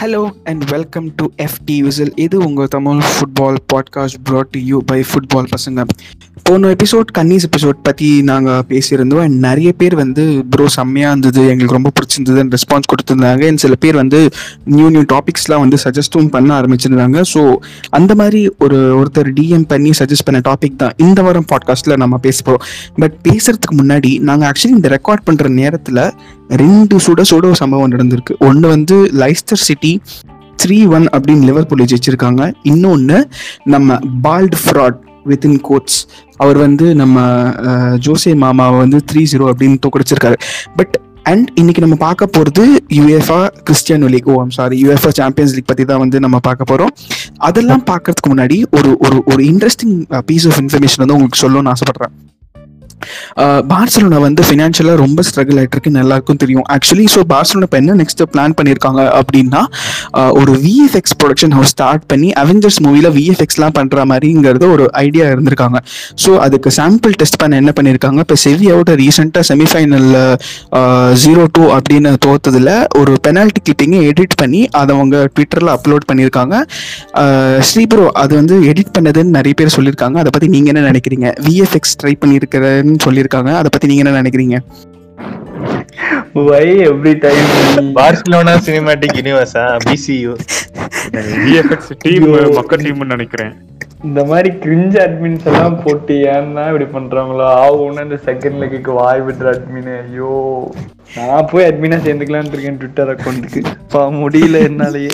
Hello and welcome to FT whistle இது உங்கள் Tamil football podcast brought you by football பசங்க. போன episode கன்னிஸ் episode பற்றி நாங்கள் பேசியிருந்தோம். அண்ட் நிறைய பேர் வந்து ப்ரோ செம்மையாக இருந்தது. எங்களுக்கு ரொம்ப பிடிச்சிருந்ததுன்னு ரெஸ்பான்ஸ் கொடுத்துருந்தாங்க. அண்ட் சில பேர் வந்து நியூ நியூ டாபிக்ஸ்லாம் வந்து சஜஸ்டும் பண்ண ஆரம்பிச்சிருந்தாங்க. ஸோ அந்த மாதிரி ஒரு ஒருத்தர் டிஎம் பண்ணி சஜஸ்ட் பண்ண டாபிக் தான் இந்த வாரம் பாட்காஸ்ட்டில் நம்ம பேச போகிறோம் பட் பேசுறதுக்கு முன்னாடி நாங்கள் ஆக்சுவலி இந்த ரெக்கார்ட் பண்ணுற நேரத்தில் ரெண்டு சுட சுட ஒரு சம்பவம் நடந்திருக்கு. ஒன்று வந்து லைஸ்டர் சிட்டி த்ரீ ஒன் அப்படின்னு லிவர்பூல் ஜெயிச்சிருக்காங்க. இன்னொன்று நம்ம பால்ட் ஃப்ராட் வித்தின் கோட்ஸ் அவர் வந்து நம்ம ஜோசே மாமாவை வந்து த்ரீ ஜீரோ அப்படின்னு தோக்கடிச்சிருக்காரு. பட் அண்ட் இன்னைக்கு நம்ம பார்க்க போகிறது UEFA Cristiano league oh I'm sorry UEFA Champions League பற்றி தான் வந்து நம்ம பார்க்க போகிறோம் அதெல்லாம் பார்க்கறதுக்கு முன்னாடி ஒரு ஒரு ஒரு இன்ட்ரெஸ்டிங் பீஸ் ஆஃப் இன்ஃபர்மேஷன் வந்து உங்களுக்கு சொல்லணும்னு ஆசைப்படுறேன். பார்சலோனா வந்து ஃபினான்ஷியலாக ரொம்ப ஸ்ட்ரகிள் ஆகிட்டு இருக்குன்னு எல்லாருக்கும் தெரியும். ஆக்சுவலி ஸோ பார்சலோனா இப்போ என்ன நெக்ஸ்ட் பிளான் பண்ணியிருக்காங்க அப்படின்னா ஒரு விஎஃப்எக்ஸ் ப்ரொடக்ஷன் ஹவுஸ் ஸ்டார்ட் பண்ணி அவெஞ்சர்ஸ் மூவியில் விஎஃப்எக்ஸ்லாம் பண்ணுற மாதிரிங்கிறது ஒரு ஐடியா இருந்திருக்காங்க. ஸோ அதுக்கு சாம்பிள் டெஸ்ட் பண்ண என்ன பண்ணியிருக்காங்க இப்போ செவியாவோட ரீசெண்டாக செமிஃபைனலில் ஜீரோ டூ அப்படின்னு தோத்ததில் ஒரு பெனால்ட்டி கிளிப்பிங்கை எடிட் பண்ணி அதை அவங்க ட்விட்டரில் அப்லோட் பண்ணியிருக்காங்க ஸ்ரீபுரோ அது வந்து எடிட் பண்ணதுன்னு நிறைய பேர் சொல்லியிருக்காங்க அதை பற்றி நீங்கள் என்ன நினைக்கிறீங்க? விஎஃப்எக்ஸ் ட்ரை பண்ணியிருக்கிறேன்னு சொல்லியிருக்காங்க. அதை பற்றி நீங்கள் என்ன நினைக்கிறீங்க? Why every time Barcelona cinematic யூனிவர்ஸா PCU VFX team மக்க டீம்னு நினைக்கிறேன். இந்த மாதிரி கிரிஞ்ச அட்மின்ஸ் எல்லாம் போட்டு ஏன்னா இப்படி பண்றாங்களோ? ஆகும்னு அந்த செகண்ட் லெக்கு வாய் விடுற அட்மின் ஐயோ. நான் போய் அட்மினா சேர்ந்துக்கலாம்னு இருக்கேன் ட்விட்டர் அக்கௌண்ட்டுக்கு பா முடியல என்னாலயே.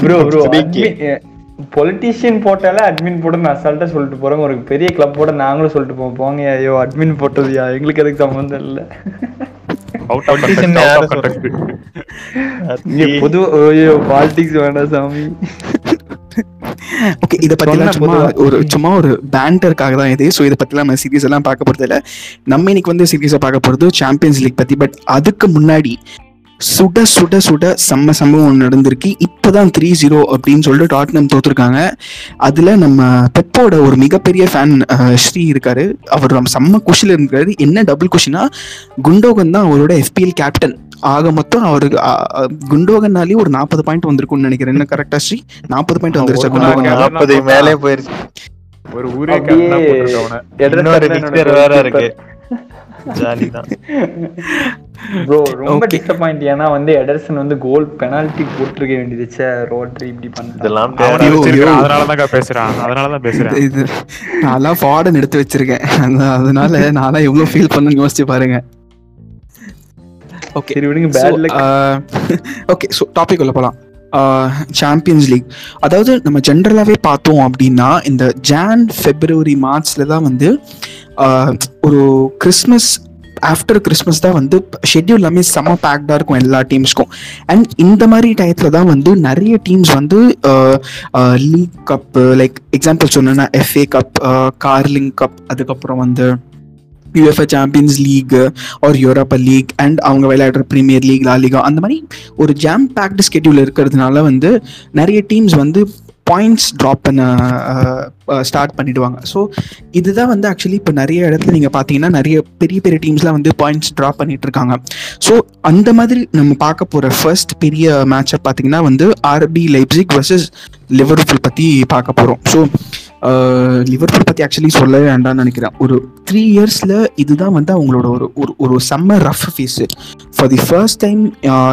Bro bro. பொலிட்டீஷியன் போட்டாலே அட்மின் போட நான் அசால்ட்டா சொல்லிட்டு போறேன். ஒரு பெரிய கிளப்போட நாங்களும் சொல்லிட்டு போவோம். போங்க ஐயோ அட்மின் போட்டதுயா? எங்களுக்கு அதுக்கு சம்மந்தம் இல்லை. பொது ஐயோ பாலிடிக்ஸ் வேண்டாம் சாமி. ஓகே இதை சொன்ன சும்மா. ஒரு சும்மா ஒரு பேண்டருக்காக தான் இது. ஸோ இதை பத்திலாம் நம்ம சீரியஸ் எல்லாம் பார்க்க போறது இல்ல நம்ம இன்னைக்கு வந்து சீரியஸா பார்க்க போறது சாம்பியன்ஸ் லீக் பத்தி. பட் அதுக்கு முன்னாடி சுட சுட சுட செம்ம சம்பவம் நடந்திருக்கு. இப்போதான் த்ரீ ஜீரோ அப்படின்னு சொல்லிட்டு டாட்னம் தோத்துருக்காங்க. அதுல நம்ம பெப்போட ஒரு மிகப்பெரிய ஃபேன் ஸ்ரீ இருக்காரு. அவர் நம்ம செம்ம குஷில இருக்காரு. என்ன டபுள் குஷினா குண்டோகன் தான் அவரோட எஃபிஎல் கேப்டன் ஆக மொத்தம் அவருக்கு அ, அ, குண்டோகன்னாலே ஒரு நாற்பது பாயிண்ட் வந்திருக்கும்னு நினைக்கிறேன். என்ன கரெக்டா ஸ்ரீ? நாற்பது பாயிண்ட் வந்துருச்சா குண்டோகன்? நாற்பது மேலே போயிருச்சு. ஒரு ஊரே ஜாலி தான் ப்ரோ ரொம்ப. டிசப்பாயிண்ட் ஏன்னா வந்து எடர்சன் வந்து கோல் பெனால்டி போட்டிருக்க வேண்டியது ச்சே ரோட்ரி இப்படி பண்ணலாம் இதெல்லாம் தேவை. ஐயோ, வச்சிருக்கான் ஐயோ. அதனாலதான் பேசுறான். அதனாலதான் பேசுறேன். இது நான்லாம் ஃபார்டன் எடுத்து வச்சிருக்கேன். அதனால நான்லாம் எவ்வளவு ஃபீல் பண்ணுன்னு யோசிச்சு பாருங்க. ஓகே சரி விடுங்க bad luck okay so topic உள்ள போகலாம் சாம்பியன்ஸ் லீக் அதாவது நம்ம ஜென்ரலாகவே பார்த்தோம் அப்படின்னா இந்த ஜான் ஃபெப்ரவரி மார்ச்ல தான் வந்து ஒரு கிறிஸ்மஸ் ஆஃப்டர் கிறிஸ்மஸ் தான் வந்து ஷெட்யூல் எல்லாமே செம்ம பேக்டாக இருக்கும் எல்லா டீம்ஸ்க்கும் அண்ட் இந்த மாதிரி டயத்தில் தான் வந்து நிறைய டீம்ஸ் வந்து லீக் கப் லைக் எக்ஸாம்பிள் சொன்னேன்னா எஃப்ஏ கப் கார்லிங் கப் அதுக்கப்புறம் வந்து UEFA Champions League or Europa League and அவங்க விளையாடுற ப்ரீமியர் லீக் லா லீகா அந்த மாதிரி ஒரு ஜாம் பேக்டு ஸ்கெட்யூல் இருக்கிறதுனால வந்து நிறைய டீம்ஸ் வந்து பாயிண்ட்ஸ் ட்ராப் பண்ண uh, uh, ஸ்டார்ட் பண்ணிடுவாங்க. ஸோ இதுதான் வந்து ஆக்சுவலி இப்போ நிறைய இடத்துல நீங்கள் பார்த்தீங்கன்னா நிறைய பெரிய பெரிய டீம்ஸ்லாம் வந்து பாயிண்ட்ஸ் ட்ராப் பண்ணிட்டு இருக்காங்க. ஸோ அந்த மாதிரி நம்ம பார்க்க போகிற ஃபர்ஸ்ட் பெரிய மேட்சை பார்த்தீங்கன்னா வந்து ஆர்பி லைப்ஸிக் வர்சஸ் லிவர்பூல் பற்றி பார்க்க போகிறோம் ஸோ லிவர்பூல் பற்றி ஆக்சுவலி சொல்லவே வேண்டாம்னு நினைக்கிறேன். ஒரு த்ரீ இயர்ஸில் இதுதான் வந்து அவங்களோட ஒரு ஒரு ஒரு செம்ம rough phase for the first time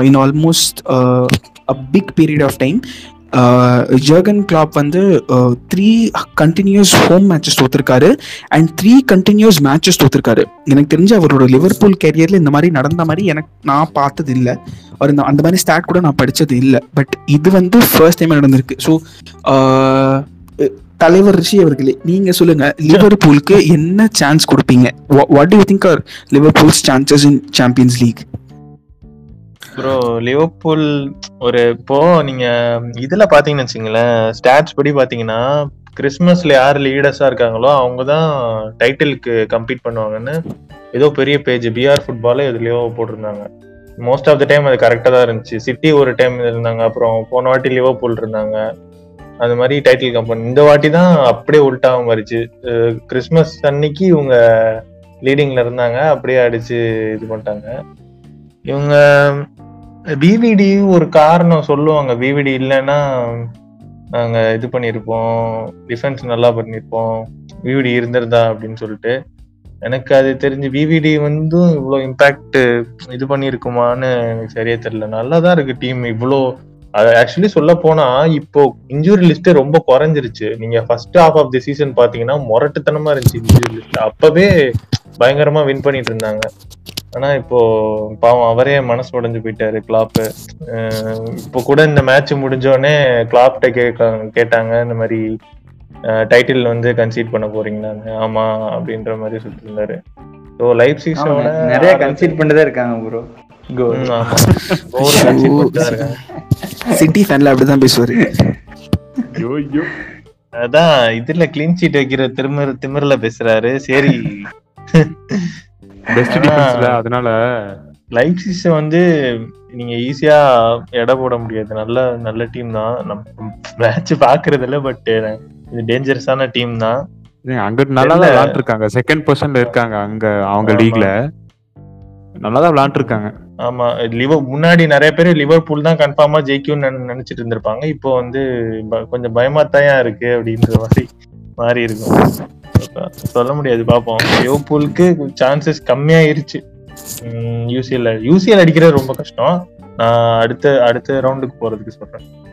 in almost a big period of time Jurgen Klopp வந்து த்ரீ கண்டினியூஸ் ஹோம் மேட்சஸ் தோத்துருக்காரு. அண்ட் த்ரீ கண்டினியூஸ் மேட்சஸ் தோத்துருக்காரு. எனக்கு தெரிஞ்ச அவரோட லிவர்பூல் கேரியரில் இந்த மாதிரி நடந்த மாதிரி எனக்கு நான் பார்த்தது இல்லை அவர் இந்த அந்த மாதிரி ஸ்டாட் கூட நான் படித்தது இல்லை. பட் இது வந்து ஃபர்ஸ்ட் டைம் நடந்திருக்கு. ஸோ தலைவர் ரிஷி அவர்களே நீங்க சொல்லுங்க லிவர்பூலுக்கு என்ன சான்ஸ் கொடுப்பீங்க? What do you think are Liverpool's chances in Champions League bro Liverpool ஒரு இப்போ நீங்க இதுல பாத்தீங்கன்னு வச்சுங்களேன் ஸ்டாட்ஸ் படி பாத்தீங்கன்னா கிறிஸ்மஸ்ல யார் லீடர்ஸா இருக்காங்களோ அவங்க தான் டைட்டிலுக்கு கம்பீட் பண்ணுவாங்கன்னு ஏதோ பெரிய பேஜ் பிஆர் ஃபுட்பால எதுலயோ போட்டிருந்தாங்க. மோஸ்ட் ஆஃப் த டைம் அது கரெக்டாக தான் இருந்துச்சு. சிட்டி ஒரு டைம் இருந்தாங்க அப்புறம் போன வாட்டி லிவர்பூல் இருந்தாங்க. அந்த மாதிரி டைட்டில் கம்பெனி இந்த வாட்டி தான் அப்படியே உல்ட்டாக மாறிச்சு கிறிஸ்மஸ் அன்னைக்கு இவங்க லீடிங்ல இருந்தாங்க. அப்படியே அடிச்சு இது பண்ணிட்டாங்க. இவங்க விவிடி ஒரு காரணம் சொல்லுவாங்க. விவிடி இல்லைன்னா நாங்க இது பண்ணியிருப்போம் டிஃபென்ஸ் நல்லா பண்ணியிருப்போம் விவிடி இருந்திருந்தா அப்படின்னு சொல்லிட்டு. எனக்கு அது தெரிஞ்சு விவிடி வந்து இவ்வளோ இம்பாக்ட் இது பண்ணியிருக்குமான்னு எனக்கு சரியா தெரியல. நல்லா தான் இருக்கு டீம் இவ்வளோ அது ஆக்சுவலி சொல்ல போனா இப்போ இன்ஜூரி லிஸ்ட் ரொம்ப குறைஞ்சிருச்சு. நீங்க first half of the season பாத்தீங்கன்னா முரட்டுத்தனமா இருந்துச்சு இன்ஜூரி லிஸ்ட் அப்பவே பயங்கரமா வின் பண்ணிட்டு இருந்தாங்க. ஆனா இப்போ பாவம் அவரே மனசு உடைஞ்சு போயிட்டாரு கிளாப் இப்போ கூட இந்த மேட்ச் முடிஞ்சோடனே கிளாப்ட கேட்க கேட்டாங்க இந்த மாதிரி டைட்டில் வந்து கன்சீட் பண்ண போறீங்களான்னு ஆமா அப்படின்ற மாதிரி சொல்லிட்டு இருந்தாரு. ஸோ லைஃப் சீசனோட நிறைய கன்சீட் பண்ணிட்டே இருக்காங்க ப்ரோ இருக்காங்க. சிட்டி ஃபேன்ல அப்படிதான் பேசுவாரு. ஐயோ ஐயோ. அதான் இதுல கிளீன் சீட் வைக்கிற திமிர் திமிர்ல பேசுறாரு. சரி. பெஸ்ட் டிஃபென்ஸ்ல அதனால. லைஃப் சீசன் வந்து நீங்க ஈஸியா எடை போட முடியாது. நல்ல நல்ல டீம் தான். நம்ம மேட்ச் பாக்குறது இல்ல பட் இது டேஞ்சரஸான டீம் தான். அங்க நல்லா தான் விளாண்டுருக்காங்க. செகண்ட் பொசிஷன்ல இருக்காங்க அங்க அவங்க. லீக்ல நல்லா தான் விளாண்டுருக்காங்க. ஆமா லிவர் முன்னாடி நிறைய பேர் லிவர்பூல் தான் கன்ஃபார்மா ஜெயிக்கும்னு நினைச்சிட்டு இருந்திருப்பாங்க. இப்போ வந்து ப- கொஞ்சம் பயமாத்தாயா இருக்கு அப்படின்ற மாதிரி மாறி இருக்கும். சொல்ல முடியாது பாப்போம். லிவர்பூலுக்கு சான்சஸ் கம்மியாயிருச்சு. யூசிஎல் யூசிஎல் அடிக்கிறது ரொம்ப கஷ்டம். நான் அடுத்த அடுத்த ரவுண்டுக்கு போறதுக்கு சொல்றேன்.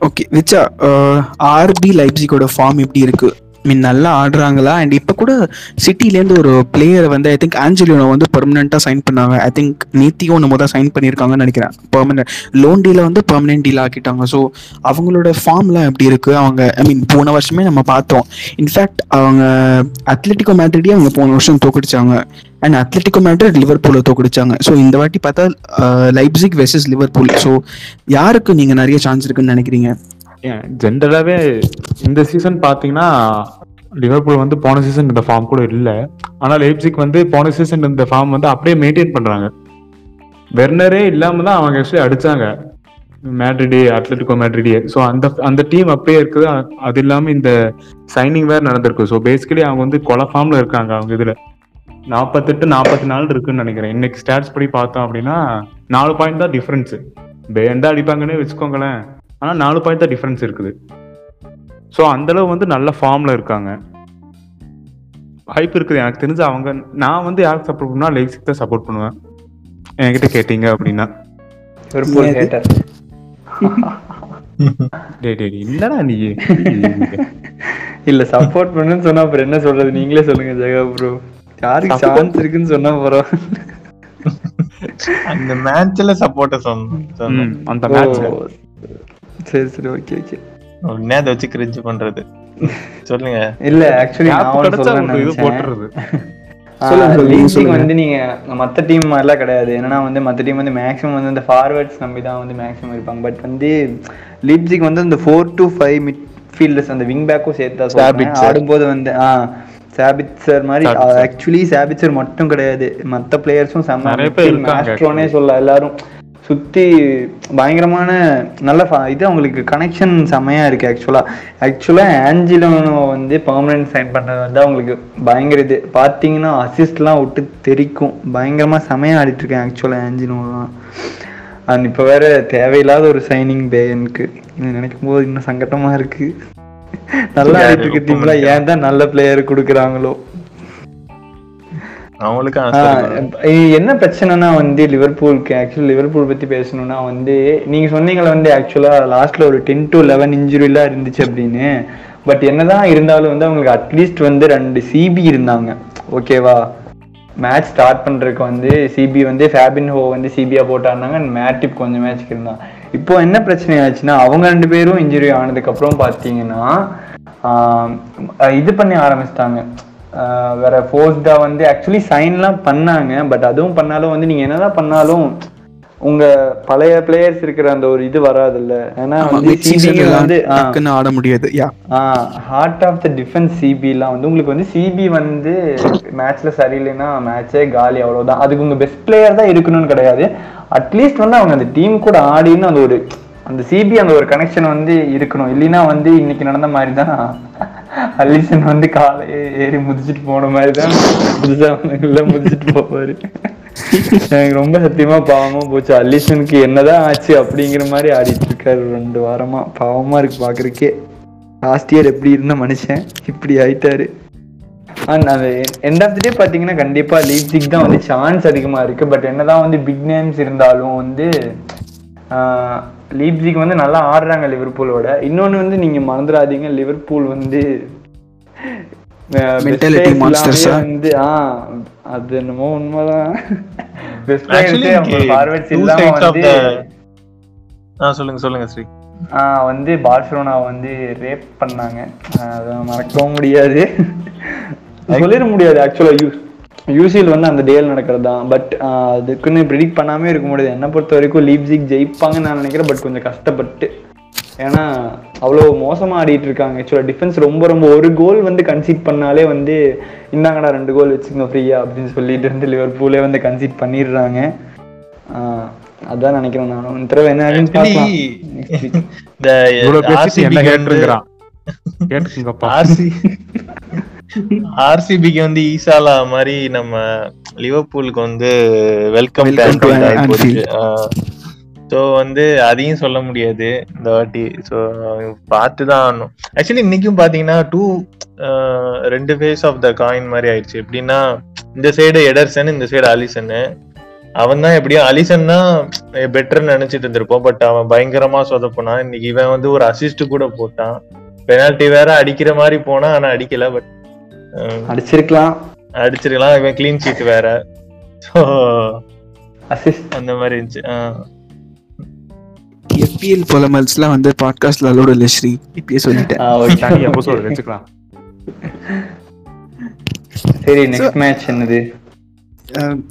ஓகே விச்சா ஆர்பி லைப்ஸிக்கோட ஃபார்ம் எப்படி இருக்கு? மீன் நல்லா ஆடுறாங்களா? அண்ட் இப்போ கூட சிட்டிலேருந்து ஒரு பிளேயரை வந்து ஐ திங்க் ஆஞ்சலியோனை வந்து பெர்மனெண்ட்டாக சைன் பண்ணாங்க. ஐ திங்க் நேத்தியும் நம்ம தான் சைன் பண்ணியிருக்காங்கன்னு நினைக்கிறேன். பெர்மனெண்ட் லோன் டீல வந்து பெர்மனெண்ட் டீல் ஆக்கிட்டாங்க. ஸோ அவங்களோட ஃபார்ம்லாம் எப்படி இருக்குது அவங்க ஐ மீன் போன வருஷமே நம்ம பார்த்தோம். இன்ஃபேக்ட் அவங்க அத்லெட்டிக்கோ மேட்ரிடே அவங்க போன வருஷம் தோக்கடிச்சாங்க. அண்ட் அத்லெட்டிக்கோ மேட்ரிட் லிவர்பூலை தோக்கடிச்சாங்க. ஸோ இந்த வாட்டி பார்த்தா லைப்ஸிக் வெர்சஸ் லிவர்பூல் ஸோ யாருக்கு நீங்கள் நிறைய சான்ஸ் இருக்குன்னு நினைக்கிறீங்க? ஜென்ரலாகவே இந்த சீசன் பார்த்தீங்கன்னா லிவர்பூல் வந்து போன சீசன் இந்த ஃபார்ம் கூட இல்லை. ஆனால் லைப்சிக் வந்து போன சீசன் இந்த ஃபார்ம் வந்து அப்படியே மெயின்டைன் பண்ணுறாங்க வெர்னரே இல்லாமல் தான் அவங்க ஆக்சுவலி அடித்தாங்க மேட்ரிடி அத்லட்டிகோ மேட்ரிடியே ஸோ அந்த அந்த டீம் அப்படியே இருக்குது. அது இல்லாமல் இந்த சைனிங் வேறு நடந்திருக்கு. ஸோ பேசிக்கலி அவங்க வந்து கொலை ஃபார்மில் இருக்காங்க அவங்க இதில். நாற்பத்தெட்டு நாற்பத்தி நாலு இருக்குன்னு நினைக்கிறேன். இன்னைக்கு ஸ்டாட்ஸ் படி பார்த்தோம் அப்படின்னா நாலு பாயிண்ட் தான் டிஃப்ரென்ஸு பேண்டா அடிப்பாங்கன்னே வச்சுக்கோங்களேன். ஆனா நாலு பாயிண்ட் தான் டிஃபரன்ஸ் இருக்குது. ஸோ அந்த அளவு வந்து நல்ல ஃபார்ம்ல இருக்காங்க. ஹைப் இருக்குது. எனக்கு தெரிஞ்சு அவங்க நான் வந்து யாருக்கு சப்போர்ட் பண்ணுவேன் லைஃப்ஸுக்கு தான் சப்போர்ட் பண்ணுவேன். என்கிட்ட கேட்டீங்க அப்படின்னா. இல்லடா நீ? இல்ல சப்போர்ட் பண்ணுன்னு சொன்னா அப்புறம் என்ன சொல்றது? நீங்களே சொல்லுங்க ஜெகா ப்ரோ யாருக்கு சான்ஸ் இருக்குன்னு சொன்னா போறோம் அந்த மேட்ச்ல சப்போர்ட்ட சொன்னேன் ம், அந்த மேட்ச் சரி சரி ஓகே ஓகே உடனே அதை வச்சு கிரிஞ்சு பண்றது. சொல்லுங்க. இல்ல ஆக்சுவலி நான் இது. போட்டுறது. வந்து நீங்க மத்த டீம் மாதிரிலாம் கிடையாது. என்னன்னா வந்து மத்த டீம் வந்து மேக்ஸிமம் வந்து இந்த ஃபார்வர்ட்ஸ் நம்பி தான் வந்து மேக்ஸிமம் இருப்பாங்க. பட் வந்து லீப்சிக் வந்து இந்த four to five midfielders அந்த விங் பேக்கும் சேர்த்து சொல்றேன். ஆடும்போது வந்து ஆ சாபிட்சர் மாதிரி. ஆக்சுவலி சாபிட்சர் மட்டும் கிடையாது. மத்த பிளேயர்ஸும் செம்ம நிறைய பேர் இருக்காங்க மாஸ்ட்ரோனே சொல்ல எல்லாரும் சுத்தி பயங்கரமான நல்ல இது அவங்களுக்கு கனெக்ஷன் செம்மையா இருக்கு ஆக்சுவலா ஆக்சுவலா ஆஞ்சிலோனோ வந்து பெர்மனன்ட் சைன் பண்ணது வந்து அவங்களுக்கு பயங்கர இது. பார்த்தீங்கன்னா அசிஸ்ட்லாம் விட்டு தெரிக்கும். பயங்கரமா செமையா ஆடிட்டு இருக்கேன் ஆக்சுவலா ஆஞ்சிலோலாம் அண்ட் இப்போ வேற தேவையில்லாத ஒரு சைனிங் பே எனக்கு. நினைக்கும் போது இன்னும் சங்கட்டமா இருக்கு. நல்லா யாரு? ஆடிட்டு இருக்க டீம்ல ஒப்பமன்னிக்கா? ஏன் தான் நல்ல பிளேயர் கொடுக்குறாங்களோ. என்ன பிரச்சனைனா வந்து லிவர்பூலுக்கு ஆக்சுவலி லிவர்பூல் பத்தி பேசணும்னா வந்து நீங்க சொன்னீங்களே வந்து ஆக்சுவலா லாஸ்ட்ல ஒரு டென் டு லெவன் இன்ஜுரிலாம் இருந்துச்சு அப்படின்னு. பட் என்னதான் இருந்தாலும் வந்து அவங்களுக்கு அட்லீஸ்ட் வந்து ரெண்டு சிபி இருந்தாங்க. ஓகேவா மேட்ச் ஸ்டார்ட் பண்றதுக்கு வந்து சிபி வந்து ஃபேபின் ஹோ வந்து சிபியா போட்டாருனாங்க மேட்டிப் கொஞ்சம் மேட்ச்க்கு இருந்தான். இப்போ என்ன பிரச்சனை ஆச்சுன்னா அவங்க ரெண்டு பேரும் இன்ஜுரி ஆனதுக்கு அப்புறம் பாத்தீங்கன்னா ஆஹ் இது பண்ணி ஆரம்பிச்சிட்டாங்க. வேற ஃபோர்ஸ்டா வந்து ஆக்சுவலி சைன்லாம் பண்ணாங்க பட் அதுவும் பண்ணாலும் வந்து நீங்க என்னதான் பண்ணாலும் உங்க பழைய பிளேயர்ஸ் இருக்கிற அந்த ஒரு இது வராதுல்ல. ஏன்னா வந்து வந்து ஆட முடியாது ஹார்ட் ஆஃப் த டிஃபென்ஸ் சிபிலாம் வந்து உங்களுக்கு வந்து சிபி வந்து மேட்ச்ல சரியில்லைன்னா மேட்சே காலி அவ்வளவுதான். அதுக்கு உங்க பெஸ்ட் பிளேயர் தான் இருக்கணும்னு கிடையாது. அட்லீஸ்ட் வந்து அவங்க அந்த டீம் கூட ஆடின்னு அந்த ஒரு அந்த சிபி அந்த ஒரு கனெக்ஷன் வந்து இருக்கணும். இல்லைன்னா வந்து இன்னைக்கு நடந்த மாதிரி தான்? அலிசன் வந்து காலை ஏறி முதிச்சுட்டு போன மாதிரி தான் புதுசா வந்து போவாரு. எனக்கு ரொம்ப சத்தியமா பாவமா போச்சு. அலிசனுக்கு என்னதான் ஆச்சு அப்படிங்கிற மாதிரி ஆடிட்டு இருக்காரு ரெண்டு வாரமா. பாவமா இருக்கு பாக்குறதுக்கே. லாஸ்ட் இயர் எப்படி இருந்த மனுஷன்? இப்படி ஆயிட்டாரு. அண்ட் அது எண்ட் ஆஃப் த டே பார்த்தீங்கன்னா கண்டிப்பாக லீப்ஸிக் தான் வந்து சான்ஸ் அதிகமா இருக்கு. பட் என்னதான் வந்து பிக் நேம்ஸ் இருந்தாலும் வந்து லீப்சிக் வந்து நல்லா ஆடுறாங்க லிவர்பூலோட இன்னொன்னு வந்து நீங்க மறந்துடாதீங்க லிவர்பூல் வந்து வந்து ஆ அது என்னமோ உண்மைதான். சொல்லுங்க சொல்லுங்க ஸ்ரீ. ஆ, வந்து பார்சலோனா வந்து ரேப் பண்ணாங்க. அதை மறக்கவும் முடியாது. சொல்லிட முடியாது ஆக்சுவலா யூ யூசிஎல் வந்து அந்த டேல் நடக்கிறது தான் பட் அதுக்குன்னு ப்ரிடிக்ட் பண்ணாமே இருக்க முடியாது. என்னை பொறுத்த வரைக்கும் லீப்சிக் ஜெயிப்பாங்கன்னு நான் நினைக்கிறேன். பட் கொஞ்சம் கஷ்டப்பட்டு. ஏன்னா அவ்வளோ மோசமா ஆடிட்டு இருக்காங்க. ஆக்சுவலாக டிஃபென்ஸ் ரொம்ப ரொம்ப ஒரு கோல் வந்து கன்சீட் பண்ணாலே வந்து இந்தாங்கடா ரெண்டு கோல் வச்சுக்கோங்க ஃப்ரீயா அப்படின்னு சொல்லிட்டு இருந்து லிவர்பூலே வந்து கன்சீட் பண்ணிடுறாங்க. அதான் நினைக்கிறேன் நானும். இந்த தடவை என்ன வந்து ஆர்சி ஆர்சிபிக்கு வந்து ஈசாலா மாதிரி நம்ம லிவர்பூலுக்கு வந்து வெல்கம். ஸோ வந்து அதையும் சொல்ல முடியாது இந்த வாட்டி. ஸோ பார்த்து தான் ஆடணும் ஆக்சுவலி இன்னைக்கும் பார்த்தீங்கன்னா டூ ரெண்டு ஃபேஸ் ஆஃப் த காயின் மாதிரி ஆயிடுச்சு. எப்படின்னா இந்த சைடு எடர்சன் இந்த சைடு அலிசன்னு அவன் தான் எப்படியும் அலிசன் தான் பெட்டர்னு நினைச்சிட்டு இருந்திருப்போம். பட் அவன் பயங்கரமா சொதப்புனான். இன்னைக்கு இவன் வந்து ஒரு அசிஸ்ட் கூட போட்டான். பெனால்டி வேற அடிக்கிற மாதிரி போனா ஆனா அடிக்கல. பட் அடிச்சிருக்கலாம். அடிச்சிருக்கலாம். இவன் க்ளீன் ஷீட் வேற. ஸோ அசிஸ்ட் அந்த மாதிரி இருந்துச்சு. ஆஹ். எஃபிஎல் பொலமல்ஸ்லாம் வந்து பாட்காஸ்ட்ல அலோடு இல்லை ஸ்ரீ. இப்பயே சொல்லிட்டேன். தனி எபிசோட் வச்சுக்கலாம். சரி நெக்ஸ்ட் மேட்ச் என்னது?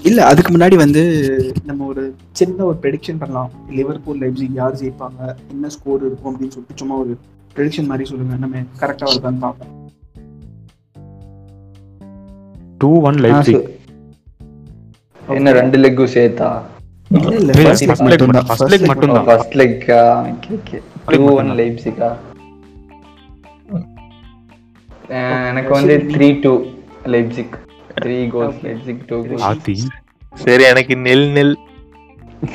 இல்ல அதுக்கு முன்னாடி வந்து நம்ம ஒரு சின்ன ஒரு ப்ரெடிக்ஷன் பண்ணலாம். லிவர்பூல் லைப்சிக் யார் ஜெயிப்பாங்க? என்ன ஸ்கோர் இருக்கும் அப்படின்னு சொல்லிட்டு சும்மா ஒரு ப்ரெடிக்ஷன் மாதிரி சொல்லுங்க. நம்ம கரெக்டா வருதான்னு பார்ப்போம். டூ ஒன் லைப்சிக் என்ன ரெண்டு லெக்கும் சேர்த்தா. மட்டும். First லெக்கா okay okay Leg two one மட்டும்தான். லைப்சிகா எனக்கு வந்து three two Leipzig three goals Leipzig two goals சரி எனக்கு நெல் நெல்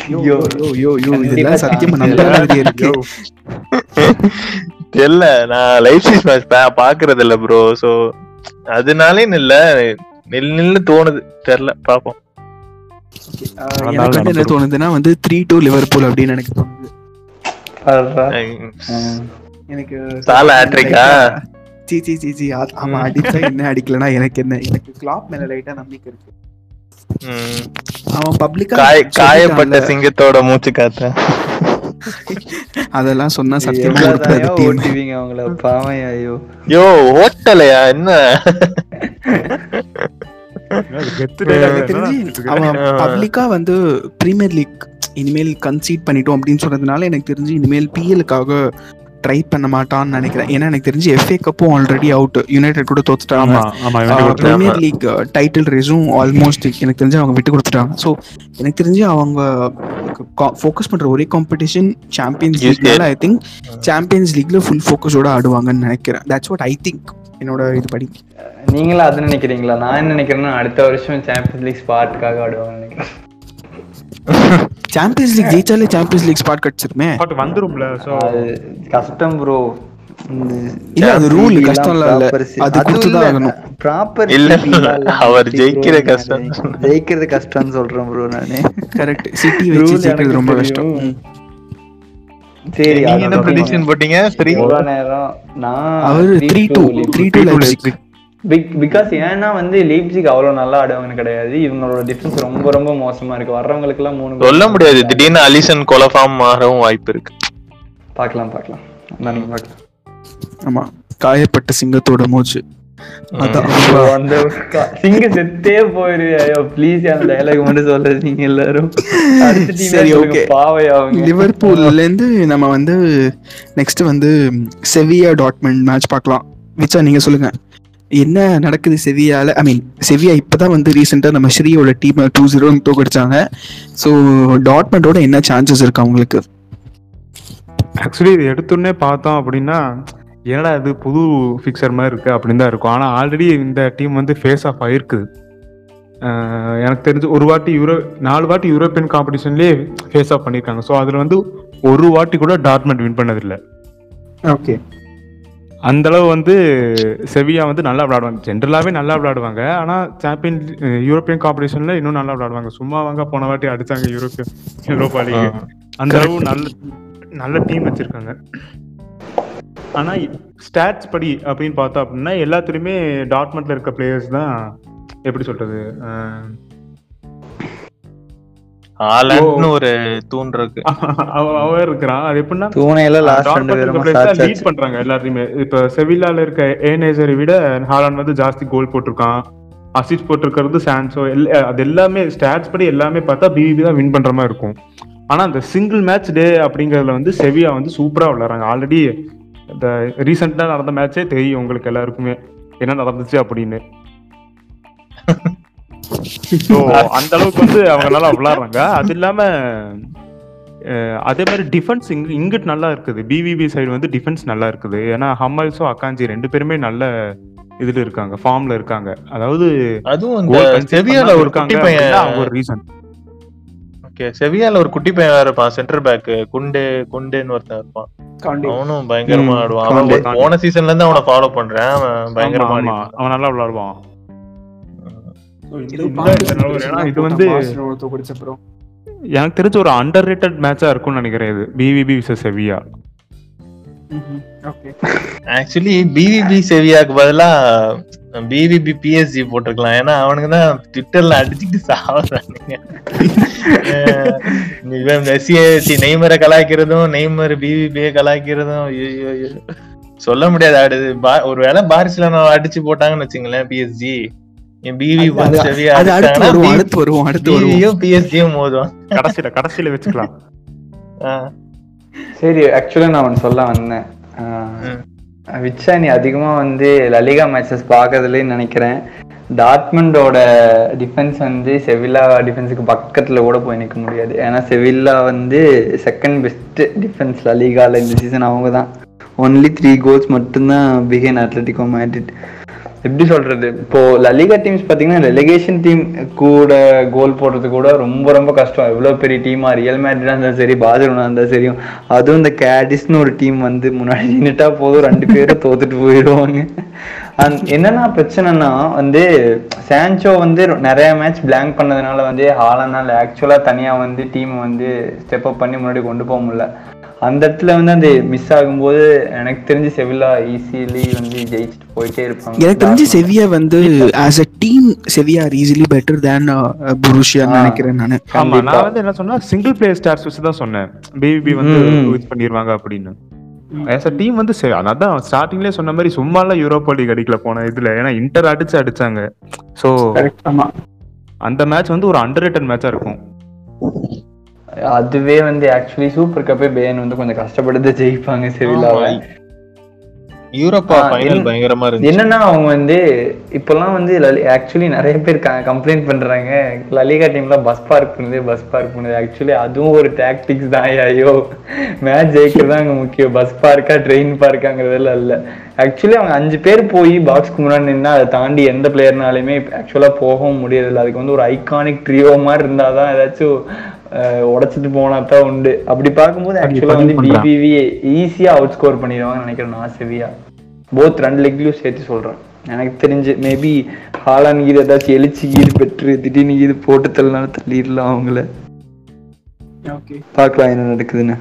தெரியல நான் லைஃப் சைஸ் மேட்ச் பாக்குறது இல்ல ப்ரோ சோ அதனாலே இல்ல. நெல் நெல்னு தோணுது. தெரியல பாப்போம். எனக்கு வந்து என்ன தோணுதுன்னா வந்து த்ரீ டூ லிவர்பூல் அப்படின்னு எனக்கு தோணுது. எனக்கு சாலா hat-trick-ஆ? சி சி சி அடிச்சா என்ன அடிக்கலனா எனக்கு என்ன எனக்கு கிளாப் மேல லைட்டா நம்பிக்கை இருக்கு. ம். அவன் பப்ளிக்கா காய காயப்பட்ட சிங்கத்தோட மூச்சு காத்த. அதெல்லாம் சொன்னா சத்தியமா team. ஓட்டுவீங்க அவங்கள? பாவம் ஐயோ. யோ ஓட்டலையா என்ன? அவன் பப்ளிக்கா வந்து பிரீமியர் லீக் இனிமேல் கன்சீட் பண்ணிட்டோம் அப்படின்னு சொன்னதுனால எனக்கு தெரிஞ்சு இனிமேல் பிஎலுக்காக ட்ரை பண்ண மாட்டான்னு நினைக்கிறேன். ஏன்னா எனக்கு தெரிஞ்சு எஃப்ஏ கப்பும் ஆல்ரெடி அவுட் யுனைடெட் கூட தோத்துட்டாங்க. பிரீமியர் லீக் டைட்டில் ரேஸும் ஆல்மோஸ்ட் எனக்கு தெரிஞ்சு அவங்க விட்டு கொடுத்துட்டாங்க. ஸோ எனக்கு தெரிஞ்சு அவங்க ஃபோக்கஸ் பண்ற ஒரே காம்படிஷன் சாம்பியன்ஸ். லீக்னால ஐ திங்க் சாம்பியன்ஸ் லீக்ல ஃபுல் ஃபோக்கஸோட ஆடுவாங்கன்னு நினைக்கிறேன். தட்ஸ் வாட் ஐ திங்க் என்னோட இது படி. நீங்களா அது நினைக்கிறீங்களா? நான் என்ன நினைக்கிறேன்னா அடுத்த வருஷம் சாம்பியன்ஸ் லீக் ஸ்பாட்டுக்காக ஆடுவாங்க நினைக்கிறேன். சாம்பியன்ஸ் லீக் ஜெயிச்சாலே சாம்பியன்ஸ் லீக் ஸ்பாட் கிடைச்சிருமே. பட் வந்துரும்ல சோ கஷ்டம் ப்ரோ இல்ல அது ரூல் கஷ்டம் இல்ல அது கொடுத்துதான் ஆகணும். ப்ராப்பர் இல்ல, அவர் ஜெயிக்கிற கஷ்டம். ஜெயிக்கிறது கஷ்டம்னு சொல்றேன் ப்ரோ நானு. கரெக்ட் சிட்டி வச்சு ஜெயிக்கிறது ரொம்ப. கஷ்டம். சரி நீங்க என்ன ப்ரெடிக்ஷன் போட்டீங்க? த்ரீ எவ்வளவு நேரம்? நான் அவரு three two three two Leipzig because ஏன்னா வந்து லீப்சிக் அவ்வளவு நல்லா ஆடுவாங்கன்னு கிடையாது. இவங்களோட டிஃபென்ஸ் ரொம்ப ரொம்ப மோசமா இருக்கு. வர்றவங்களுக்கு எல்லாம் மூணு சொல்ல முடியாது. திடீர்னு அலிசன் கொலஃபார்ம் மாறவும் வாய்ப்பு இருக்கு. பார்க்கலாம் பார்க்கலாம். நான் பார்க்கலாம். ஆமா. காயப்பட்ட சிங்கத்தோட மூச்சு. சிங்க செத்தே போயிரு. ஐயோ ப்ளீஸ் அந்த டயலாக் மட்டும் எல்லாரும். சரி, அவங்க லிவர்பூல்ல இருந்து நம்ம வந்து நெக்ஸ்ட் வந்து செவியா டாட்மெண்ட் மேட்ச் பார்க்கலாம். விச்சா நீங்க சொல்லுங்க. என்ன நடக்குது செவியால? ஐ மீன் செவியா இப்பதான் வந்து ரீசெண்டா நம்ம ஸ்ரீயோட டீம் டூ ஜீரோ தோக்கடிச்சாங்க. ஸோ டாட்மெண்டோட என்ன சான்சஸ் இருக்கு அவங்களுக்கு? ஆக்சுவலி இது எடுத்தோடனே பார்த்தோம் அப்படின்னா என்னடா இது புது ஃபிக்சர் மாதிரி இருக்கு அப்படின்னு தான் இருக்கும். ஆனா ஆல்ரெடி இந்த டீம் வந்து ஃபேஸ் ஆஃப் ஆயிருக்குது. எனக்கு தெரிஞ்சு ஒரு வாட்டி யூரோ நாலு வாட்டி யூரோப்பியன் காம்படிஷன்லேயே ஃபேஸ் ஆஃப் பண்ணியிருக்காங்க ஸோ அதில் வந்து ஒரு வாட்டி கூட டார்ட்மெண்ட் வின் பண்ணதில்லை. ஓகே அந்த அளவு வந்து செவியா வந்து நல்லா விளையாடுவாங்க ஜென்ரலாகவே நல்லா விளையாடுவாங்க ஆனால் சாம்பியன் யூரோப்பியன் காம்படிஷனில் இன்னும் நல்லா விளையாடுவாங்க சும்மா வாங்க போன வாட்டி அடிச்சாங்க யூரோப்பியன் யூரோப்பா லீக் அந்த அளவு நல்ல நல்ல டீம் வச்சிருக்காங்க. ஆனா ஸ்டாட்ஸ் படி அப்படின்னு பார்த்தோம் அப்படின்னா எல்லாத்துலயுமே டாட்மெண்ட்ல இருக்க பிளேயர்ஸ் தான் எப்படி சொல்றது அஹ் ஹாலண்ட்னு ஒரு தூண் இருக்கு. அவ- அவன் இருக்கிறான் அது எப்படின்னா தூணையில லாஸ்ட் ரெண்டு பேருமா? லீட் பண்றாங்க எல்லாத்தையுமே இப்ப செவில்லால இருக்க ஏனேசரை விட ஹாலாண்ட் வந்து ஜாஸ்தி கோல் போட்டிருக்கான். அசிஸ்ட் போட்டிருக்கிறது சான்சோ அது எல்லாமே ஸ்டாட்ஸ் படி எல்லாமே பார்த்தா பிபிபி தான் வின் பண்ற மாதிரி இருக்கும். ஆனா அந்த சிங்கிள் மேட்ச் டே அப்படிங்கறதுல வந்து செவியா வந்து சூப்பரா விளையாடுறாங்க. ஆல்ரெடி இந்த ரீசெண்டா நடந்த மேட்சே தெரியும் உங்களுக்கு எல்லாருக்குமே. என்ன நடந்துச்சு அப்படின்னு. So, அந்த அளவுக்கு வந்து அவங்க நல்லா விளையாடுறாங்க அது இல்லாம அதே மாதிரி டிஃபென்ஸ் இங்க இங்கிட்டு நல்லா இருக்குது. பிவிபி சைடு வந்து டிஃபென்ஸ் நல்லா இருக்குது. ஏன்னா ஹம்மல்ஸும் அக்காஞ்சி ரெண்டு பேருமே நல்ல இதுல இருக்காங்க ஃபார்ம்ல இருக்காங்க. அதாவது அதுவும் செவியால ஒரு குட்டி பையன் அவங்க ஒரு ரீசன் ஓகே செவியால ஒரு குட்டி பையன் வேற இருப்பான் சென்டர் பேக் குண்டு குண்டுன்னு ஒருத்தன் இருப்பான். காண்டி. அவனும் பயங்கரமா ஆடுவான். போன சீசன்ல இருந்து அவனை ஃபாலோ பண்றேன். அவன் பயங்கரமா அவன் நல்லா விளையாடுவான் இது வந்து எனக்கு தெரிஞ்ச ஒரு அண்டர் ரேட்டட் மேட்சா இருக்கும்னு நினைக்கிறேன் இது. BVB versus Sevilla okay actually BVB செவியாக்கு பதிலா பிவிபி பிஎஸ்ஜி போட்டிருக்கலாம். ஏன்னா அவனுக்கு தான் ட்விட்டர்ல அடிச்சுட்டு சாவறானுங்க. மெஸ்ஸியை சி, நெய்மரை கலாய்க்கிறதும் நெய்மர் பிவிபியை கலாய்க்கிறதும். சொல்ல முடியாது. ஆடுது பா- ஒருவேளை பார்சிலோனா அடிச்சு போட்டாங்கன்னு வச்சுங்களேன் பிஎஸ்ஜி பிவி அது- செவியா அது அடுத்து வருவோம் அடுத்து வருவோம் அடுத்து வருவோம். பிவியும் பிஎஸ்ஜியும் மோதும். கடைசியில கடைசியில வச்சுக்கலாம். அஹ் சரி ஆக்சுவலா நான் சொல்ல வந்தேன். விச்சா நீ அதிகமா வந்து லலிகா மேட்சஸ் பார்க்கறதுலன்னு நினைக்கிறேன். டாட்மண்டோட டிஃபென்ஸ் வந்து செவில்லா டிஃபென்ஸுக்கு பக்கத்துல கூட போய் நிற்க முடியாது. ஏன்னா செவில்லா வந்து செகண்ட் பெஸ்ட் டிஃபென்ஸ் லலிகால இந்த சீசன் அவங்க தான். ஒன்லி த்ரீ கோல்ஸ் மட்டும்தான் பிகேன் அத்லட்டிகோ மேட்ரிட் எப்படி சொல்றது? இப்போ லலிகா டீம்ஸ் பாத்தீங்கன்னா ரெலிகேஷன் டீம் கூட கோல் போடுறது கூட ரொம்ப ரொம்ப கஷ்டம். எவ்வளவு பெரிய டீமா ரியல் மேட்ரிடா இருந்தாலும் சரி பார்சலோனா இருந்தாலும் சரி. அதுவும் இந்த கேடிஸ்னு ஒரு டீம் வந்து முன்னாடி நின்னுட்டா போதும். ரெண்டு பேரும் தோத்துட்டு போயிடுவாங்க. அண்ட் என்னன்னா பிரச்சனைனா வந்து சான்சோ வந்து நிறைய மேட்ச் பிளாங்க் பண்ணதுனால வந்து ஹாலனால் ஆக்சுவலா தனியா வந்து டீம் வந்து ஸ்டெப் அப் பண்ணி முன்னாடி கொண்டு போக முடியல. அந்த இடத்துல வந்து அந்த மிஸ் ஆகும்போது எனக்கு தெரிஞ்சு செவில்லா ஈஸிலி வந்து ஜெயிச்சுட்டு போயிட்டே இருப்பாங்க. எனக்கு தெரிஞ்சு செவியா வந்து as a team Sevilla are easily better than Borussia. நினைக்கிறேன் நானு. ஆமா. நான் வந்து என்ன சொன்னா சிங்கிள் பிளேயர் ஸ்டார்ஸ் வச்சு தான் சொன்னேன். பிவிபி வந்து. இது பண்ணிடுவாங்க அப்படின்னு. ஆஸ் அ டீம் வந்து அதான் ஸ்டார்டிங்லேயே சொன்ன மாதிரி சும்மாலாம் யூரோப்பா லீக் அடிக்கல போன இதுல. ஏன்னா இன்டர் அடிச்சு அடிச்சாங்க. ஆமா. அந்த மேட்ச் வந்து ஒரு அண்டர் ரேட்டட் மேட்சா இருக்கும். அதுவே வந்து ஆக்சுவலி சூப்பர் கப்பே பேன் வந்து கொஞ்சம் கஷ்டப்பட்டு ஜெயிப்பாங்க செவில்லாவை ஆமா. யூரோப்பா ஃபைனல் பயங்கரமா இருந்துச்சு. என்னன்னா அவங்க வந்து இப்பெல்லாம் வந்து ஆக்சுவலி நிறைய பேர் கம்ப்ளைண்ட் பண்றாங்க. லலிகா டீம்ல பஸ் பார்க் பண்ணுது பஸ் பார்க் பண்ணுது ஆக்சுவலி அதுவும் ஒரு டாக்டிக்ஸ் தான் ஐயோ. மேட்ச் ஜெயிக்கிறது அங்க முக்கியம். பஸ் பார்க்கா ட்ரெயின் பார்க்காங்கிறதெல்லாம் இல்ல. ஆக்சுவலி அவங்க அஞ்சு பேர் போய் பாக்ஸ்க்கு முன்னாடி நின்னா அதை தாண்டி எந்த பிளேயர்னாலுமே ஆக்சுவலா போகவும் முடியறதில்ல. அதுக்கு வந்து ஒரு ஐகானிக் ட்ரியோ மாதிரி இருந்தாதான் ஏதாச்சும் உடைச்சிட்டு போனா தான் உண்டு. அப்படி பார்க்கும்போது ஆக்சுவலா வந்து பண்றான். பிபிவி ஈஸியா அவுட் ஸ்கோர் பண்ணிடுவாங்கன்னு நினைக்கிறேன் நான் செவியா. போத் ரெண்டு லெக்லயும் சேர்த்து சொல்றேன். எனக்கு தெரிஞ்சு மேபி ஹாலான் கீது ஏதாச்சும் எழுச்சி கீது பெற்று திடீர்னு கீது போட்டு தள்ளனால தள்ளிடலாம் அவங்கள. ஓகே பார்க்கலாம் என்ன நடக்குதுன்னு.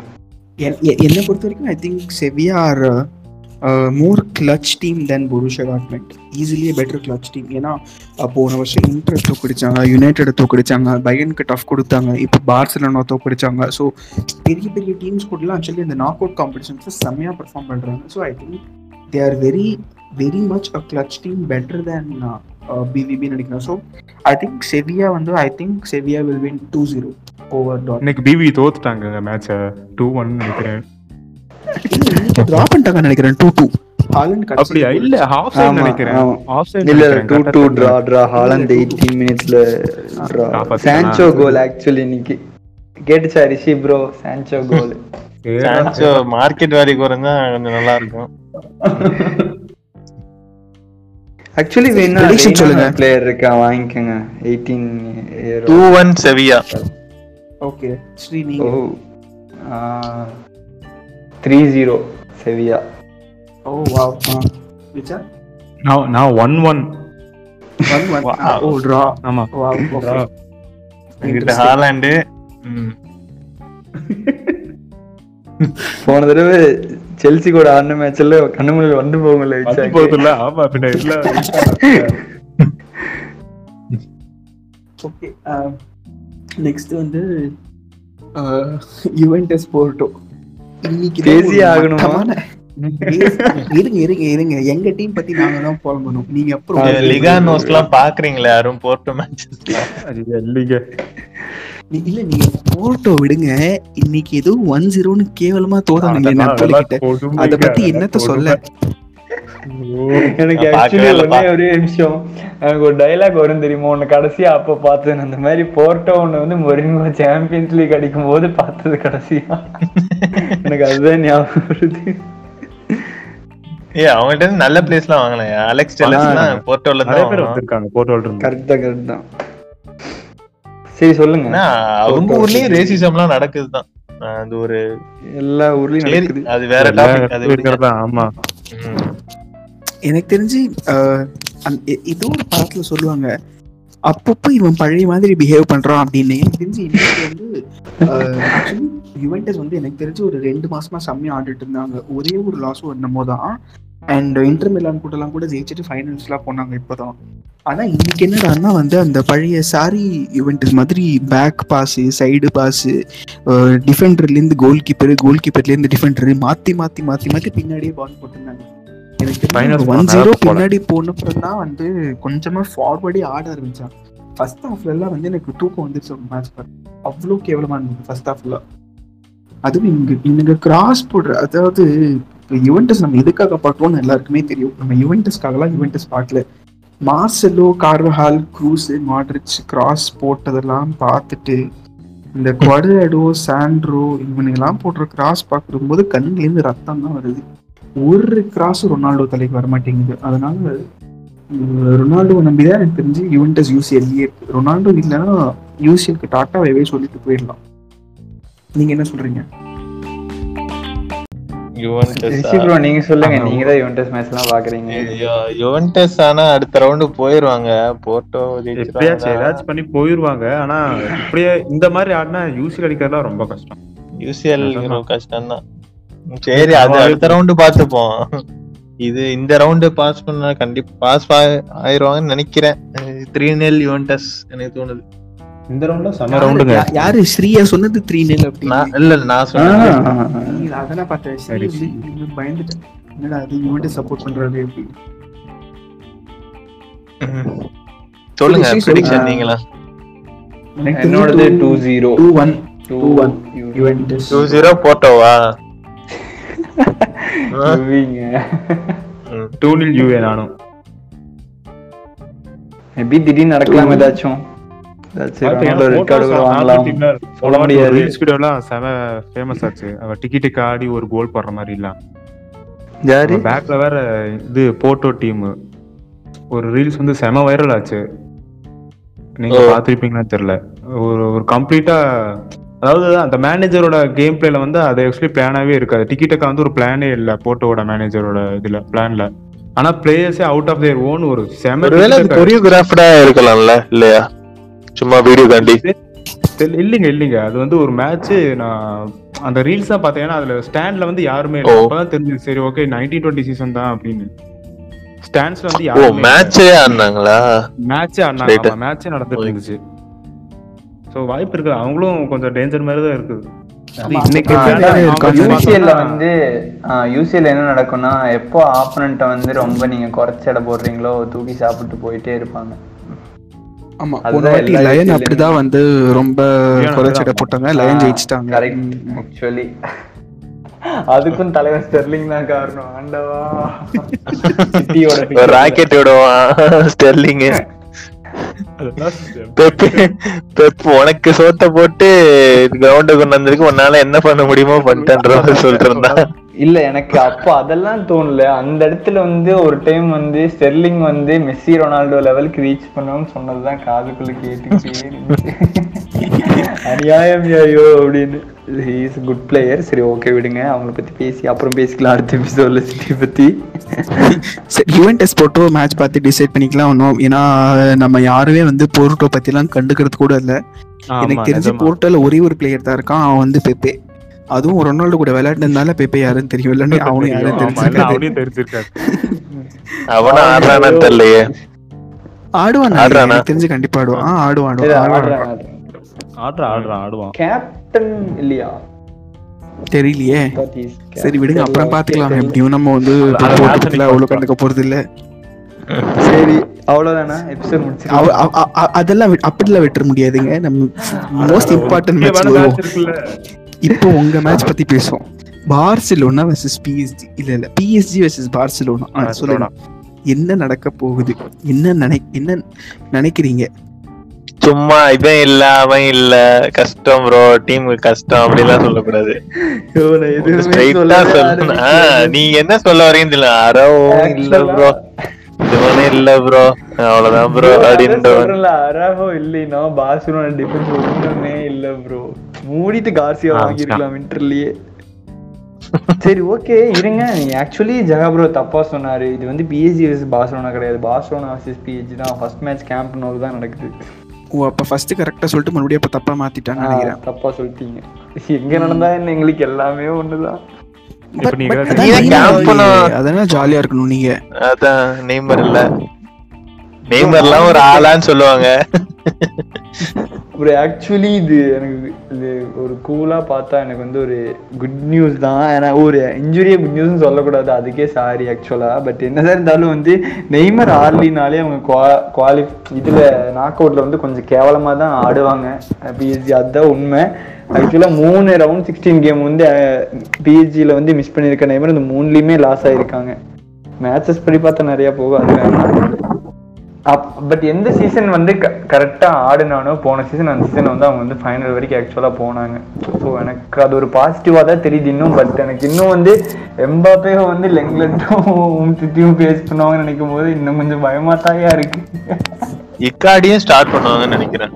என்னை பொறுத்த வரைக்கும் I think Sevilla are more clutch team then Borussia Dortmund ஈஸிலியே better clutch team ஏன்னா போன வருஷம் இன்டர் தோக்கடிச்சாங்க யுனைடெட் தோக்கடிச்சாங்க பயனுக்கு டஃப் கொடுத்தாங்க இப்போ பார்சலோனா தோக்கடிச்சாங்க ஸோ பெரிய பெரிய டீம்ஸ் கூடலாம் ஆக்சுவலி இந்த நாக் அவுட் காம்படிஷன்ஸை செம்மையாக பர்ஃபார்ம் பண்ணுறாங்க so I think they are very very much a clutch team better than PVP நினைக்கிறேன். ஸோ ஐ திங்க் செவியா வந்து I think Sevilla will win two zero over dot இன்னைக்கு PV தோத்துட்டாங்க மேட்சை two one நினைக்கிறேன். Draw பண்ணிட்டாங்க நினைக்கிறேன். Two two Haaland அப்படியா? இல்ல ஹாஃப் சைடு ஆமா, நினைக்கிறேன். ஆமா. ஆஃப் சைடு இல்ல two two draw draw Haaland eighteen மினிட்ஸ்ல டிரா ஆ, பாத்தீங்களா? சான்சோ கோல் ஆக்சுவலி இன்னைக்கு. கேட்டுச்சா Rishi bro Sancho goal Sancho market value குறைஞ்சா கொஞ்சம் நல்லா இருக்கும். ஆக்சுவலி வேணா Prediction சொல்லுங்க. பிளேயர் இருக்கா? வாங்கிக்கோங்க. Eighteen two one Sevilla okay oh three zero Sevilla. Oh wow விச்சா நான் நான் one one one one oh draw ஆமா. வாவ் ஓகே எங்கிட்ட ஹாலாண்டு. போன தடவை செல்சி கூட ஆடின மேட்ச்ல கண்ணு முன்னாடி வந்து போகல போகுதுல்ல? ஆமா பின்ன இல்ல. ஓகே நெக்ஸ்ட் வந்து யுவென்டஸ் போர்ட்டோ இன்னைக்கு ஒரு ஆகணுமா? இருங்க இருங்க இருங்க. எங்க டீம் பத்தி நாங்க தான் புலம்பணும் நீங்க அப்புறம் லிகா நோஸ்லாம் பாக்குறீங்களா யாரும் போர்ட்டோ மேட்சஸ் இல்ல நீங்க போர்ட்டோ விடுங்க. இன்னைக்கு ஏதோ ஒன் ஜீரோன்னு கேவலமா தோதானுங்க அத பத்தி என்னத்த சொல்ல? எனக்கு ஆக்சுவலி. ஒரே ஒரே நிமிஷம். எனக்கு ஒரு டைலாக் வரும் தெரியுமா? உன்னை கடைசியா அப்ப பார்த்தேன். அந்த மாதிரி போர்ட்டோ ஒண்ணு வந்து மொரிங்கோ சாம்பியன்ஸ் லீக் அடிக்கும் போது பார்த்தது கடைசியா. எனக்கு அதுதான் ஞாபகம் வருது. ஏ அவங்கள்ட்ட இருந்து நல்ல பிளேஸ்லாம் வாங்கலாம் அலெக்ஸ் டெலஸ்லாம் போர்ட்டோல நிறைய தான் பேர். வந்திருக்காங்க போட்டோல இருந்து. கரெக்ட் தான் கரெக்ட் தான். சரி சொல்லுங்க. அவங்க ஊர்லயும் ரேசிசம்லாம் நடக்குதுதான். அது ஒரு எல்லா ஊர்லயும் நடக்குது. அது வேற டாபிக் அது ஆமா. எனக்கு தெரிஞ்சு அஹ், ஏதோ ஒரு படத்துல சொல்லுவாங்க அப்பப்போ இவன் பழைய மாதிரி பிஹேவ் பண்றான் அப்படின்னு. எனக்கு தெரிஞ்சு இன்னைக்கு வந்து ஆக்சுவலி யுவென்டஸ் வந்து எனக்கு தெரிஞ்சு ஒரு ரெண்டு மாசமா செம்மையா ஆடிட்டு இருந்தாங்க. ஒரே ஒரு லாஸும் என்னமோ தான். அண்ட் இன்டர் மிலான் கூடலாம் கூட ஜெயிச்சுட்டு ஃபைனல்ஸ்லாம் போனாங்க இப்போதான். ஆனா இன்னைக்கு என்னடான்னா வந்து அந்த பழைய சாரி யுவென்டஸ் மாதிரி பேக் பாஸ் சைடு பாஸ் டிஃபெண்டர்ல இருந்து கோல் கீப்பர் கோல் கீப்பர்ல இருந்து டிஃபெண்டர் மாத்தி மாத்தி மாத்தி மாத்தி பின்னாடியே பால் போட்டிருந்தாங்க. எனக்கு ஒன் ஜீரோ. பின்னாடி போனப்பறம் தான் வந்து கொஞ்சமா ஃபார்வர்டே ஆட ஆரம்பிச்சான். ஃபர்ஸ்ட் ஹாஃப்ல எல்லாம் வந்து எனக்கு தூக்கம் வந்துருச்சு ஒரு மேட்ச் பார்த்து அவ்வளோ கேவலமா இருந்தது ஃபர்ஸ்ட் ஹாஃப்ல அதுவும் இங்க இங்க கிராஸ் போடுற அதாவது யுவென்டஸ் நம்ம எதுக்காக பார்க்கணும்னு எல்லாருக்குமே தெரியும். நம்ம யுவென்டஸ்க்காகலாம் யுவென்டஸ் பார்க்கல. Marcelo Carvajal Kroos Modric cross போட்டதெல்லாம் பார்த்துட்டு இந்த குவாட்ராடோ சாண்ட்ரோ இவனுங்கெல்லாம் போடுற கிராஸ் பார்க்கும்போது கண்ணுலேருந்து ரத்தம் தான் வருது. ஒரு கிராஸ் ரொனால்டோ தலைக்கு வர மாட்டேங்குது அதனால ரொனால்டோ ரொனால்டோ நம்பிதான் எனக்கு தெரிஞ்சு யுவென்டஸ் யூசிஎல்லே இருக்கு ரொனால்டோ இல்லைன்னா யூசிஎல்க்கு டாட்டா வைவே சொல்லிட்டு போயிடலாம். நீங்க என்ன சொல்றீங்க? நீங்க சொல்லுங்க. நீங்க தான் யுவென்டஸ் மேட்ச் எல்லாம் பாக்குறீங்க. யுவென்டஸ் ஆனா அடுத்த ரவுண்டு போயிருவாங்க. போர்ட்டோ எப்படியாச்சும் ஏதாச்சும் பண்ணி போயிருவாங்க. ஆனா இப்படியே இந்த மாதிரி ஆடினா யூசி அடிக்கிறதுலாம் ரொம்ப கஷ்டம். யூசிஎல். கஷ்டம் தான் சரி அது அடுத்த ரவுண்டு பாத்துப்போம். இது இந்த ரவுண்டு பாஸ் பண்ணா கண்டிப்பா பாஸ் ஆயிருவாங்கன்னு நினைக்கிறேன். த்ரீ நெல் யுவென்டஸ் எனக்கு தோணுது. இந்த ரவுண்ட்ல செம ரவுண்டுங்க யாரு ஸ்ரீயா சொன்னது த்ரீ நெல் நான் அப்படின்னு இல்ல இல்ல, நான் சொன்னேன் நீ அதெல்லாம் பார்த்தேன். சரி, பயந்துட்டேன் என்னடா அது யுவென்டஸ் சப்போர்ட் பண்றாரு அப்படின்னு ம். சொல்லுங்க ப்ரெடிக்ஷன். நீங்களா? என்னோடது two zero two one two one Juventus two zero போட்டோவா? Two nil யூஏ நானும். மேபி திடீர்னு நடக்கலாம் ஏதாச்சும். ஏதாச்சும் ரொனால்டோ ரெட் கார்டு கூட வாங்கலாம். சொல்ல முடியாது. ரீல்ஸ் வீடியோலாம் செம ஃபேமஸ் ஆச்சு. அவ டிக்கி டிக்கி ஆடி ஒரு கோல் போடுற மாதிரி இல்ல. பேக்ல வேற இது போட்டோ டீம். ஒரு ரீல்ஸ் வந்து செம வைரல் ஆச்சு. நீங்க. பாத்திருப்பீங்களான்னு தெரியல. ஒரு ஒரு கம்ப்ளீட்டா அதாவது அந்த மேனேஜரோட கேம் பிளேல வந்து அது ஆக்சுவலி பிளானாவே இருக்காது. டிக்கெட்டுக்கு வந்து ஒரு பிளானே இல்ல போட்டோவோட மேனேஜரோட இதுல பிளான்ல ஆனா பிளேயர்ஸே அவுட் ஆஃப் தேர் ஓன் ஒரு செம கொரியோகிராஃப்டா இருக்கலாம்ல இல்லையா? சும்மா வீடியோ காண்டி இல்லைங்க இல்லைங்க. அது வந்து ஒரு மேட்ச் நான் அந்த ரீல்ஸ் தான் அதுல ஸ்டாண்ட்ல வந்து யாருமே இல்லை. அப்பதான் தெரிஞ்சது. சரி ஓகே நைன்டீன் டுவெண்ட்டி சீசன் தான் அப்படின்னு. ஸ்டாண்ட்ஸ்ல வந்து ஓ யாருமே மேட்சே ஆடினாங்களா? மேட்சே. ஆடினாங்க. மேட்சே நடந்துட்டு இருந்துச்சு ஸோ வாய்ப்பு இருக்கு அவங்களும் கொஞ்சம் டேஞ்சர் மாதிரி தான் இருக்குது. யூசிஎல்ல வந்து யூசிஎல் என்ன நடக்கும்னா எப்போ ஆப்பனண்ட்டை வந்து ரொம்ப நீங்க குறைச்ச எடை போடுறீங்களோ தூக்கி சாப்பிட்டு போயிட்டே இருப்பாங்க. ஆமா போன வாட்டி லயன் அப்படிதான் வந்து ரொம்ப குறைச்சிட. போட்டாங்க லயன் ஜெயிச்சிட்டாங்க. கரெக்ட் ஆக்சுவலி அதுக்கும் தலைவர் ஸ்டெர்லிங் தான் காரணம் ஆண்டவா. சிட்டியோட ஒரு ராக்கெட் விடுவான் ஸ்டெர்லிங். உனக்கு சோத்த போட்டு கிரவுண்ட கொண்டு வந்திருக்கு உன்னால என்ன பண்ண முடியுமோ பண்ணிட்டேன்ற இருந்தா இல்ல எனக்கு அப்போ அதெல்லாம் தோணல. அந்த இடத்துல வந்து ஒரு டைம் வந்து ஸ்டெர்லிங் வந்து மெஸ்ஸி ரொனால்டோ லெவலுக்கு ரீச் பண்ணுவோம்னு சொன்னதுதான் காதுக்குள்ள கேட்டுக்கிட்டே அநியாயம் ஐயோ அப்படின்னு. இஸ் குட் பிளேயர் சரி ஓகே விடுங்க. அவங்கள பத்தி பேசி அப்புறம் பேசிக்கலாம் அடுத்த எபிசோட்ல சிட்டி பத்தி. சரி யுவென்டஸ் போட்டோ மேட்ச் பார்த்து டிசைட் பண்ணிக்கலாம் ஒன்றும் ஏன்னா நம்ம யாருமே வந்து போர்ட்டோ பத்திலாம் கண்டுக்கிறது கூட இல்ல. எனக்கு தெரிஞ்சு போர்ட்டோல ஒரே ஒரு பிளேயர் தான் இருக்கான். அவன் வந்து பெப்பே அதுவும் ரொனால்டோ கூட விளையாடுனதுனால பெப்பே யாருன்னு தெரியும் இல்லைன்னா அவனும் யாரும் தெரிஞ்சிருக்காது. அவனும் ஆடுறானான்னு தெரியலையே. ஆடுவான் தெரிஞ்சு கண்டிப்பா ஆடுவான். ஆடுவான் ஆடுவான். ஆடுறேன், ஆடுவான். ஆடுறேன். ஆடுறான் ஆடுறான் ஆடுவான். கேப்டன் இல்லையா? தெரியலையே. சரி விடுங்க அப்புறம். பாத்துக்கலாம். எப்படியும் நம்ம வந்து அவ்வளவு கண்டுக்க போறது இல்ல. சரி அவ்வளவுதானா? எபிசோட் முடிச்சு அதெல்லாம் அப்படிலாம் விட்டுற முடியாதுங்க. நம்ம மோஸ்ட் இம்பார்ட்டன்ட் மேட்ச் இப்போ உங்க மேட்ச் பத்தி பேசுவோம். பார்சிலோனா வெர்சஸ் பிஎஸ்ஜி இல்ல இல்ல பிஎஸ்ஜி வெர்சஸ் பார்சிலோனா. ஆ, சொல்லுங்க. என்ன நடக்க போகுது? என்ன நினை என்ன நினைக்கிறீங்க? சும்மா இவன் இல்ல அவன் இல்ல. கஷ்டம் ப்ரோ டீமுக்கு கஷ்டம் அப்படிலாம் சொல்லக்கூடாது. சொல்லணும் ஆ, ஆரம்பிக்கல. நீங்க என்ன சொல்ல வரீங்கன்னு தெரியல. அரவும் இல்ல ப்ரோ இவனே இல்ல ப்ரோ அவ்வளவுதான் ப்ரோ அப்படின்ற அராகோ இல்லைன்னா பார்சிலோனா டிஃபென்ஸ் ஒண்ணுமே இல்ல ப்ரோ மூடிட்டு கார்சியா வாங்கிருக்கலாம் வின்டர்லயே சரி ஓகே இருங்க. நீங்க ஆக்சுவலி ஜெகா ப்ரோ தப்பா சொன்னாரு. இது வந்து பிஎஸ்ஜி வர்சஸ் பார்சலோனா கிடையாது. பார்சலோனா வர்சஸ் பிஎஸ்ஜி தான். ஃபர்ஸ்ட் மேட்ச் கேம்ப் நோ தான் நடக்குது. ஓ அப்ப ஃபர்ஸ்ட் கரெக்டா சொல்லிட்டு மறுபடியும் அப்ப தப்பா மாத்திட்டான்னு ஆ, நினைக்கிறேன். தப்பா சொல்லிட்டீங்க. எங்க நடந்தா என்ன? எங்களுக்கு எல்லாமே ஒண்ணுதான். அதனால ஜாலியா இருக்கணும் நீங்க. அதான் நெய்மர் இல்ல. நெய்மர்லாம் ஒரு ஆளான்னு சொல்லுவாங்க. ஒரு ஆக்சுவலி இது எனக்கு இது ஒரு கூலா பார்த்தா எனக்கு வந்து ஒரு குட் நியூஸ் தான். ஏன்னா ஒரு இன்ஜுரியை குட் நியூஸ்னு சொல்லக்கூடாது. அதுக்கே சாரி ஆக்சுவலா பட் என்னதான் இருந்தாலும் வந்து நெய்மர் ஆர்லினாலே அவங்க குவா குவாலி இதில் நாக் அவுட்ல வந்து கொஞ்சம் கேவலமாக தான் ஆடுவாங்க. பிஎஸ்ஜி அதுதான் உண்மை. ஆக்சுவலாக மூணு ரவுண்ட் சிக்ஸ்டீன் கேம் வந்து பிஎஸ்ஜியில் வந்து மிஸ் பண்ணியிருக்க நெய்மர் இந்த மூணுலேயுமே லாஸ் ஆகிருக்காங்க மேட்சஸ் படி பார்த்தா நிறையா போகும் அது வேணாம் பட் எந்த சீசன் வந்து கரெக்டா ஆடினானோ போன சீசன் அந்த சீசன் வந்து அவங்க வந்து ஃபைனல் வரைக்கும் ஆக்சுவலா போனாங்க. ஸோ எனக்கு அது ஒரு பாசிட்டிவா தான் தெரியுது இன்னும் பட் எனக்கு இன்னும் வந்து எம்பாப்பே வந்து லெங்லண்டும் சிட்டியும் பேஸ் பண்ணுவாங்கன்னு நினைக்கும் போது இன்னும் கொஞ்சம் பயமாத்தாயா இருக்கு. இக்காடியும் ஸ்டார்ட் பண்ணுவாங்கன்னு நினைக்கிறேன்.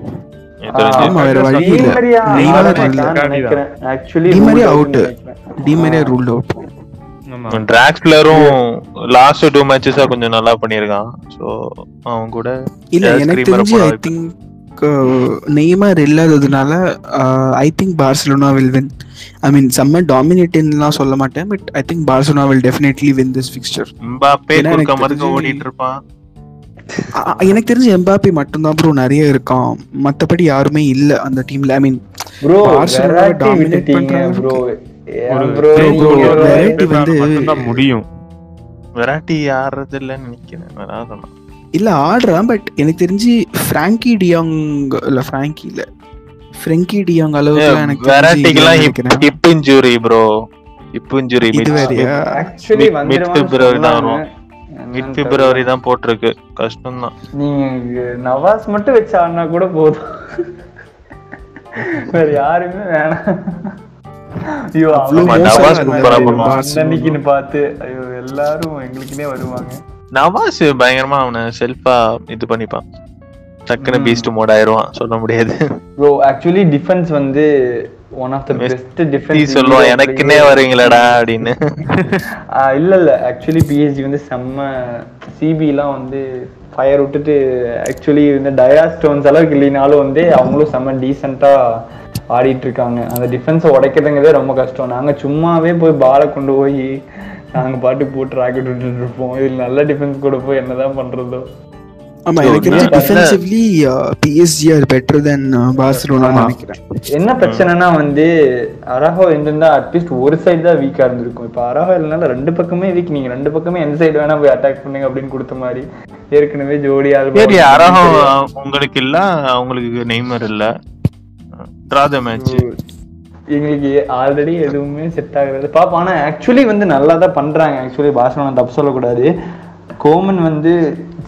Actually ruled out. டிராக்ஸ்லரும் last two மேட்சஸா கொஞ்சம் நல்லா பண்ணியிருக்கான். சோ அவன் கூட இல்ல எனக்கு தெரிஞ்சு ஐ. திங்க் நெய்மர் இல்லாததுனால I think Barcelona will win I mean செம்ம டாமினேட்டின்லாம் சொல்ல மாட்டேன் but I think Barcelona will definitely win this Mbappe குறுக்க எனக்கு மறுக்க தெரிஞ்சு- ஓடிட்டு இருப்பான் எனக்கு தெரிஞ்சு எம்பாப்பி மட்டும்தான் ப்ரோ நிறைய இருக்கான். மத்தபடி யாருமே இல்ல அந்த டீம்ல I mean bro Barcelona variety dominate விட்டுட்டீங்க பண்ற ப்ரோ முடியும். வெராட்டி ஆடுறது இல்லைன்னு நினைக்கிறேன் இல்ல ஆடுறான் பட் எனக்கு தெரிஞ்சு ஃப்ராங்கி டியாங் இல்ல ஃப்ராங்கி இல்ல. ஃப்ரெங்கி டியாங் அளவுக்கு எனக்கு. Hip injury bro hip injury actually தான். வரும். மிட் பிப்ரவரி தான் போட்டிருக்கு. கஷ்டம் தான் நீங்க நவாஸ் மட்டும் வச்சு ஆடினா கூட போதும். வேற யாருமே வேணாம். ஐயோ அவ்வளவு பார்த்து ஐயோ எல்லாரும் எங்களுக்குனே வருவாங்க. நவாஸ் பயங்கரமா அவனை செல்ஃபா இது பண்ணிப்பான். டக்குன்னு ம். பீஸ்ட் மோட் ஆயிருவான் சொல்ல முடியாது. ப்ரோ ஆக்சுவலி டிஃபென்ஸ் வந்து one of the best defence சொல்லுவான் எனக்குன்னே வரீங்களடா அப்படின்னு. இல்ல இல்ல. ஆக்சுவலி பிஎஸ்ஜி வந்து செம்ம சிபிலாம் வந்து ஃபயர் விட்டுட்டு ஆக்சுவலி இந்த டயா ஸ்டோன்ஸ் அளவுக்கு இல்லைனாலும் வந்து அவங்களும் செம்ம டீசெண்டா ஆடிட்டு இருக்காங்க அந்த டிஃபென்ஸை உடைக்கிறதுங்கிறதே ரொம்ப கஷ்டம். நாங்க சும்மாவே போய் பாலை கொண்டு போய் நாங்க பாட்டுக்கு போட்டு ராக்கெட் விட்டுட்டு இருப்போம். இதுல நல்ல டிஃபென்ஸ் கூட போய் என்னதான் பண்றதோ. ஆமா So, எனக்கு தெரிஞ்சு நான் defensively PSG are better then Barcelona ஆமா. நினைக்கிறேன். என்ன பிரச்சனைனா வந்து அரஹோ இருந்திருந்தா அட்லீஸ்ட் ஒரு சைடு தான் வீக்கா இருந்திருக்கும். இப்ப அரஹோ இல்லைனால ரெண்டு பக்கமே வீக் நீங்க ரெண்டு பக்கமே எந்த சைடு வேணா போய் அட்டாக் பண்ணுங்க அப்படின்னு கொடுத்த மாதிரி. ஏற்கனவே ஜோடி சரி அரகம் உங்களுக்கு இல்ல அவங்களுக்கு நெய்மர் இல்ல. ட்ராத மேட்ச் எங்களுக்கு ஆல்ரெடி எதுவுமே செட் ஆகிறது பாப்பா ஆனா ஆக்சுவலி வந்து நல்லா தான் பண்றாங்க. ஆக்சுவலி பாசனம் தப்பு சொல்லக்கூடாது. கோமன் வந்து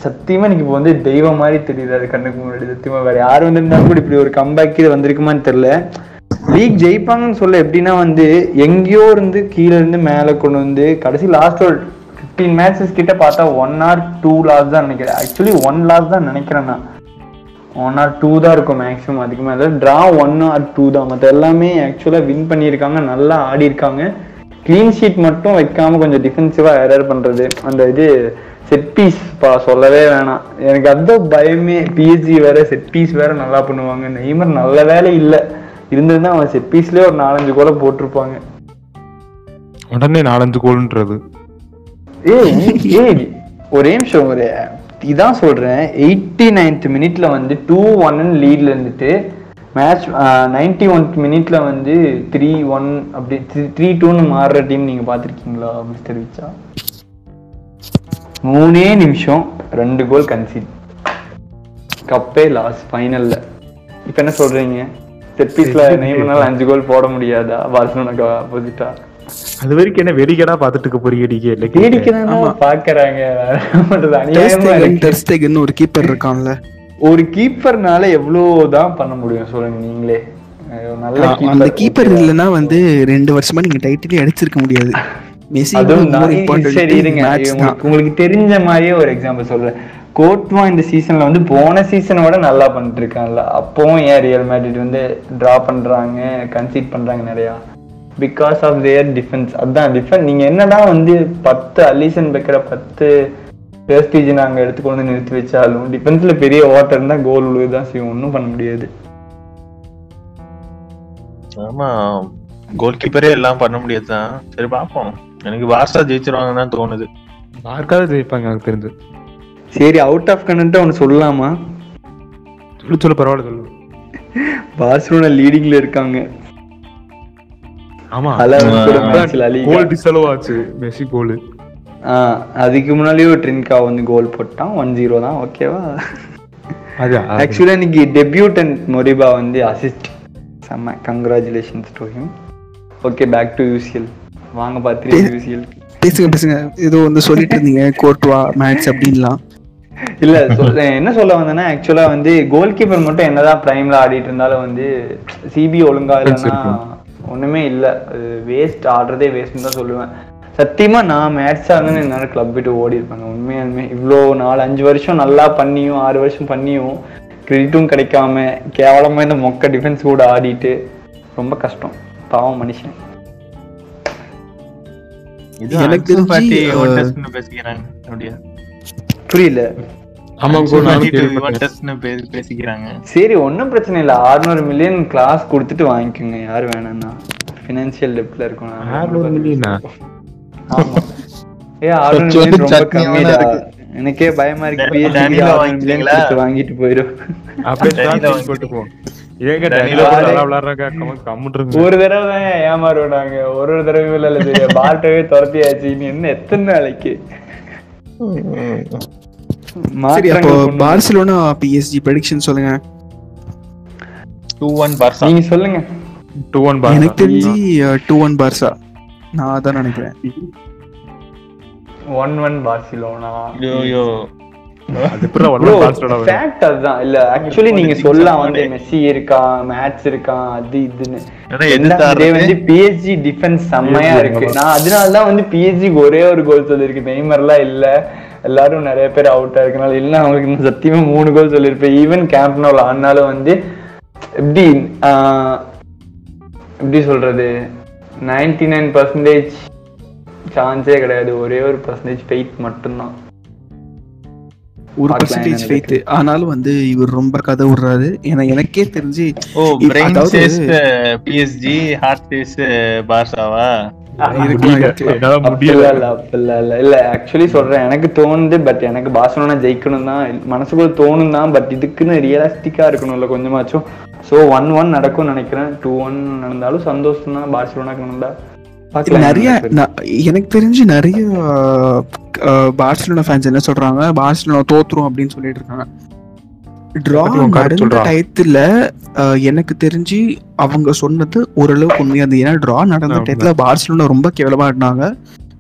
சத்தியமா எனக்கு இப்போ வந்து தெய்வம் மாதிரி தெரியுது. கண்ணுக்கு முன்னாடி சத்தியமா வேற யார் வந்திருந்தாலும் கூட இப்படி ஒரு கம்பேக் இது வந்திருக்குமான்னு தெரியல. லீக் ஜெயிப்பாங்கன்னு சொல்ல எப்படின்னா வந்து எங்கேயோ இருந்து கீழே இருந்து மேல கொண்டு வந்து கடைசி லாஸ்ட் ஒரு ஃபிஃப்டீன் மேட்சஸ் கிட்ட பார்த்தா ஒன் ஆர் டூ லாஸ் தான் நினைக்கிறேன். ஆக்சுவலி ஒன் லாஸ் தான் நினைக்கிறேன் நான். ஒன் ஆர் டூ தான் இருக்கும் மேக்ஸிமம் அதுக்கு மேலே ட்ரா ஒன் ஆர் டூ தான். மற்ற எல்லாமே ஆக்சுவலாக வின் பண்ணியிருக்காங்க நல்லா ஆடி இருக்காங்க க்ளீன் ஷீட் மட்டும் வைக்காம கொஞ்சம் டிஃபென்சிவாக எரர் பண்ணுறது அந்த இது செட் பீஸ் பா சொல்லவே வேணாம். எனக்கு அதுதான் பயமே பிஎஸ்ஜி வேற செட் பீஸ் வேற நல்லா பண்ணுவாங்க. நெய்மர் நல்ல வேலை இல்லை. இருந்திருந்தா அவன் செட் பீஸ்லேயே ஒரு நாலஞ்சு கோலை போட்டிருப்பாங்க. உடனே நாலஞ்சு கோல்ன்றது ஏய் ஏய் ஒரே நிமிஷம் ஒரு இதான் சொல்றேன். எயிட்டி நைன்த் மினிட்ல வந்து டூ ஒன் லீட்ல இருந்துட்டு மேட்ச் நைன்டி ஒன் மினிட்ல வந்து த்ரீ ஒன் அப்படி த்ரீ டூன்னு மாறுற டீம் நீங்க பாத்திருக்கீங்களா மிஸ்டர் விச்சா மூணே நிமிஷம் ரெண்டு கோல் கன்சீட் கப்பே லாஸ் ஃபைனல்ல இப்ப என்ன சொல்றீங்க? செட் பீஸ்ல நெய்மனால அஞ்சு கோல் போட முடியாதா? பார்சலோனாக்கு ஆப்போசிட்டா அது வரைக்கும் என்ன வெறிகடா பாத்துட்டு இருக்க போறீங்க டிகே இல்லை வேடிக்கைதான் பாக்குறாங்க ஒரு கீப்பர் இருக்கான்ல. ஒரு கீப்பர்னால எவ்வளவுதான் பண்ண முடியும் சொல்லுங்க நீங்களே. அந்த keeper. கீப்பர் இல்லைன்னா வந்து ரெண்டு வருஷமா நீங்க டைட்டிலே அடிச்சிருக்க முடியாது. உங்களுக்கு தெரிஞ்ச மாதிரியே ஒரு எக்ஸாம்பிள் சொல்றேன். கோட்வா இந்த சீசன்ல வந்து போன சீசனோட நல்லா பண்ணிட்டு இருக்கான்ல. அப்பவும் ஏன் ரியல் மேட்ரிட் வந்து டிரா பண்றாங்க கன்சீட் பண்றாங்க நிறையா. பிகாஸ் ஆஃப் தேர் டிஃபென்ஸ் அதான் டிஃபென்ஸ் நீங்க என்னதான் வந்து பத்து அலிசன் பெக்கரை பத்து வேஸ்டேஜ் நாங்க எடுத்துக்கொண்டு வந்து நிறுத்தி வச்சாலும் டிஃபென்ஸ்ல பெரிய ஓட்டர் இருந்தா கோல் விழுதான் செய்யும். ஒன்றும் பண்ண முடியாது. ஆமா கோல் கீப்பரே எல்லாம் பண்ண முடியாதுதான் சரி பாப்போம் எனக்கு வார்சா ஜெயிச்சிருவாங்கன்னு தான் தோணுது. யாருக்காவது ஜெயிப்பாங்க எனக்கு தெரிஞ்சு. சரி அவுட் ஆஃப் கண்டா ஒன்று சொல்லலாமா? சொல்லு சொல்லு பரவாயில்ல சொல்லு. பார்சலோனா லீடிங்ல இருக்காங்க. ஆமா. கோல் டிசலோ ஆச்சு மெஸ்ஸி கோல் அதுக்கு முன்னாடியே ஒரு ட்ரின்கா வந்து கோல் போட்டான். ஒன் ஜீரோ தான். ஓகேவா? அது ஆக்சுவலா இன்னைக்கு டெபியூட்டன்ட் மொரிபா வந்து அசிஸ்ட் செம்ம. Congratulations to him okay back to UCL வாங்க பார்த்துட்டு யூசிஎல் பேசுங்க பேசுங்க. ஏதோ வந்து சொல்லிட்டு இருந்தீங்க. கோர்ட்வா மேட்ச் அப்படின்லாம். இல்ல சொல்~ என்ன சொல்ல வந்தேன்னா ஆக்சுவலா வந்து கோல் கீப்பர் மட்டும் என்னதான் பிரைம்ல ஆடிட்டு இருந்தாலும் வந்து சிபி ஒழுங்கா இல்லைன்னா ஒண்ணுமே இல்ல. வேஸ்ட் ஆடுறதே வேஸ்ட்னு தான் சொல்லுவேன். சத்தியமா நான் மேட்ச் ஆகணும்னு என்னால கிளப் விட்டு ஓடி இருப்பாங்க. உண்மையாலுமே இவ்வளோ நாலு அஞ்சு வருஷம் நல்லா பண்ணியும் ஆறு வருஷம் பண்ணியும் கிரெடிட்டும் கிடைக்காம கேவலமா இந்த மொக்க டிஃபென்ஸ் கூட ஆடிட்டு ரொம்ப கஷ்டம். பாவம் மனுஷன். புரியல. சரி ஒன்றும் பிரச்சனை இல்லை. 600 மில்லியன் கிளாஸ் கொடுத்துட்டு வாங்கிக்கோங்க. யார் வேணாம்னா. ஃபினான்ஷியல் டெப்ட்ல இருக்கும். நான் ஆறுநூறு மில்லியனா ஆமா. ஏ 600 கொஞ்சம் மில்லியன் ரொம்ப கம்மிடா. எனக்கே பயமா இருக்கு. டேனி- PSG டேனியில 600 வாங்கிட்டீங்களா? மில்லியன் கொடுத்து வாங்கிட்டு போயிடும் அப்படியே போட்டு போ. ஒரு தடவை தான் ஏமாறுவாங்க ஒரு ஒரு தடவை இல்ல பார்ட்டவே துரத்தியாச்சு. என்ன எத்தனை நாளைக்கு? சரி அப்போ பார்சிலோனா பிஎஸ்ஜி ப்ரெடிக்ஷன் சொல்லுங்க. டூ ஒன் பர்சா நீங்க சொல்லுங்க. டூ ஒன் எனக்கு தெரிஞ்சு டூ ஒன் பார்சா நான் அதான் நினைக்கிறேன். One one Barcelona. ஐயோ அதுதான். இல்ல ஆக்சுவலி நீங்க சொல்லலாம் வந்து மெஸ்ஸி இருக்கான் மேட்ச் இருக்கான் அது இதுன்னு. இதே வந்து பிஎஸ்ஜி டிஃபென்ஸ் செம்மையா இருக்கு. நான் அதனால தான் வந்து பிஎஸ்ஜிக்கு ஒரே ஒரு கோல் சொல்லியிருக்கு நெய்மர்லாம் இல்ல. எல்லாரும் நிறைய பேர் அவுட் இருக்கனால இல்ல அவங்களுக்கு இன்னும் சத்தியமா மூணு கோல் சொல்லியிருப்பேன். ஈவன் கேம்ப்னோல ஆனாலும் வந்து எப்படி ஆஹ், எப்படி சொல்றது? நைன்டி நைன் பர்சன்டேஜ் சான்ஸே கிடையாது. ஒரே ஒரு பர்சன்டேஜ் ஃபெயிட் மட்டும்தான். ஒரு பர்சன்டேஜ் ஃபெய்த் ஆனாலும் வந்து இவர் ரொம்ப கதை விடுறாரு. ஏன்னா எனக்கே தெரிஞ்சு ஓ brain says PSG heart says பார்சாவா actually சொல்றேன். எனக்கு தோணுது பட் எனக்கு பார்சலோனா ஜெயிக்கணும் தான் மனசுக்குள்ள தோணும் தான் பட் இதுக்குன்னு ரியலிஸ்டிக்கா இருக்கணும்ல கொஞ்சமாச்சும். சோ ஒன் ஒன் நடக்கும்னு நினைக்கிறேன். டூ ஒன் நடந்தாலும் சந்தோஷம் தான் பார்சலோனாக்கு நடந்தா நிறைய எனக்கு தெரிஞ்சு நிறைய பார்சிலோனா ஃபேன்ஸ் என்ன சொல்றாங்க? பார்சிலோனா தோத்துரும் அப்படின்னு சொல்லிட்டு இருக்காங்க. டிரா நடந்த. டயத்துல எனக்கு தெரிஞ்சு அவங்க சொன்னது ஓரளவுக்கு உண்மையா இருந்தது ஏன்னா டிரா நடந்த. டயத்துல பார்சிலோனா ரொம்ப கேவலமா ஆடினாங்க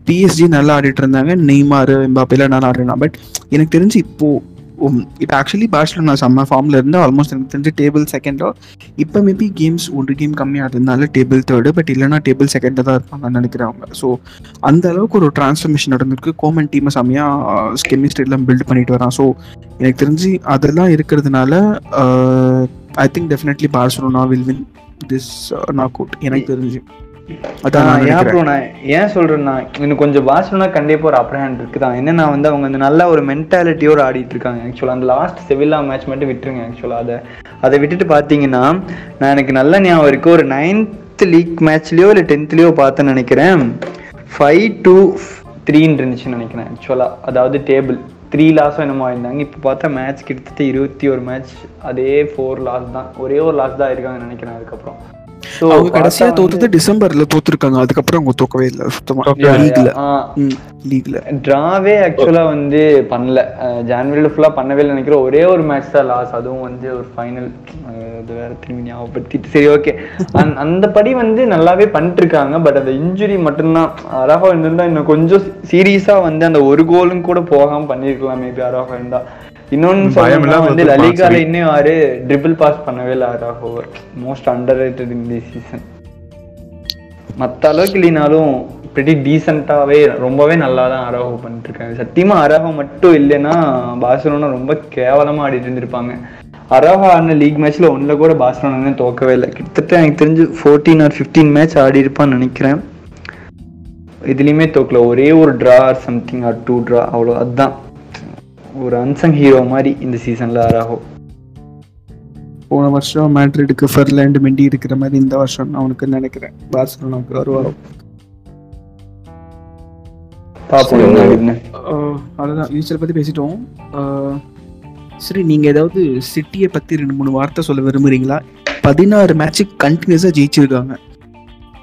பிஎஸ்ஜி நல்லா ஆடிட்டு இருந்தாங்க நெய்மார் எம்பாப்பேல நல்லா ஆடினாங்க பட் எனக்கு தெரிஞ்சு இப்போ இப்போ ஆக்சுவலி பார்சலோனா செம்ம ஃபார்மில் இருந்து ஆல்மோஸ்ட் எனக்கு தெரிஞ்சு டேபிள் செகண்டோ இப்போ மேபி கேம்ஸ் ஒரு கேம் கம்மியாக இருந்தாலும் டேபிள் தேர்டு பட் இல்லைனா டேபிள் செகண்டில் தான் இருப்பாங்கன்னு நினைக்கிறேன் அவங்க ஸோ அந்த அளவுக்கு ஒரு டிரான்ஸ்ஃபர்மேஷன் நடந்திருக்கு கோமன் டீமை செம்மையாக கெமிஸ்ட்ரிலாம் பில்ட் பண்ணிட்டு வரான் ஸோ எனக்கு தெரிஞ்சு அதெல்லாம் இருக்கிறதுனால I think definitely Barcelona will win this knockout எனக்கு தெரிஞ்சு ஏன் ப்ரோ நான் ஏன் சொல்றேன்னா இன்னும் கொஞ்சம் பார்சலோனா கண்டிப்பா ஒரு அப்பர் ஹேண்ட் இருக்குதான் என்னன்னா வந்து அவங்க வந்து நல்ல ஒரு மென்டாலிட்டியோட ஆடிட்டு இருக்காங்க ஆக்சுவலா அந்த லாஸ்ட் செவில்லா மேட்ச் மட்டும் விட்டுருங்க ஆக்சுவலா அதை அதை விட்டுட்டு பாத்தீங்கன்னா நான் எனக்கு நல்ல ஞாபகம் இருக்கு. ஒரு நைன்த் லீக் மேட்ச்லயோ இல்லை டென்த்லயோ பார்த்தேன்னு நினைக்கிறேன். ஃபைவ் டூ த்ரீன்னு இருந்துச்சுன்னு நினைக்கிறேன் ஆக்சுவலா அதாவது டேபிள் த்ரீ லாஸும் என்னமோ இருந்தாங்க இப்போ பார்த்தா மேட்ச் கிட்டத்தட்ட இருபத்தி ஒரு மேட்ச் அதே ஃபோர் லாஸ் தான். ஒரே ஒரு லாஸ் தான் இருக்காங்கன்னு நினைக்கிறேன் அதுக்கப்புறம். அவங்க கடைசியா தோத்தது டிசம்பர்ல தோத்துருக்காங்க. அதுக்கப்புறம் அவங்க தோக்கவே இல்லை. சுத்தமா லீக்ல லீக்ல டிராவே ஆக்சுவலா வந்து பண்ணல. ஜான்வரியில ஃபுல்லா பண்ணவே இல்லை நினைக்கிறேன். ஒரே ஒரு மேட்ச் தான் லாஸ் அதுவும் வந்து ஒரு ஃபைனல் அது வேற திரும்பி ஞாபகப்படுத்திட்டு. சரி ஓகே அந்த படி வந்து நல்லாவே பண்ணிட்டு இருக்காங்க பட் அந்த இன்ஜுரி மட்டும்தான். அராஃபா இருந்திருந்தா இன்னும் கொஞ்சம் சீரியஸா வந்து அந்த ஒரு கோலும் கூட போகாம பண்ணிருக்கலாம். மேபி அராஃபா இருந்தா. இன்னொன்னு பயம் வந்து லலிகால இன்னும் யாரு ட்ரிபிள் பாஸ் பண்ணவே இல்லை அராஃபோ most underrated in the season மற்ற அளவுக்கு இல்லைனாலும் pretty டீசெண்டாவே ரொம்பவே நல்லா தான் அரஹோ பண்ணிட்டு இருக்காங்க சத்தியமா அரஹோ மட்டும் இல்லைன்னா பார்சலோனா ரொம்ப கேவலமா ஆடிட்டு இருந்திருப்பாங்க. அரஹோ ஆடின லீக் மேட்ச்ல ஒண்ணுல கூட பார்சலோனா தோக்கவே இல்லை. கிட்டத்தட்ட எனக்கு தெரிஞ்சு ஃபோர்டீன் ஆர் ஃபிஃப்டீன் மேட்ச் ஆடி இருப்பான்னு நினைக்கிறேன். இதுலயுமே தோக்கல. ஒரே ஒரு draw or something or two draw அவ்வளோ அதுதான். ஒரு அன்சங் ஹீரோ மாதிரி இந்த சீசன்ல அரஹோ போன வருஷம் மேட்ரிடுக்கு ஃபெர்லாண்ட் மெண்டி இருக்கிற மாதிரி இந்த வருஷம் நான் அவனுக்கு நினைக்கிறேன். பார்சலோனாக்கு வருவாரோ? அதுதான் யூசியல் பத்தி பேசிட்டோம். சரி நீங்க ஏதாவது சிட்டியை பத்தி ரெண்டு மூணு வார்த்தை சொல்ல விரும்புறீங்களா? பதினாறு மேட்ச் கண்டினியூஸா ஜெயிச்சிருக்காங்க.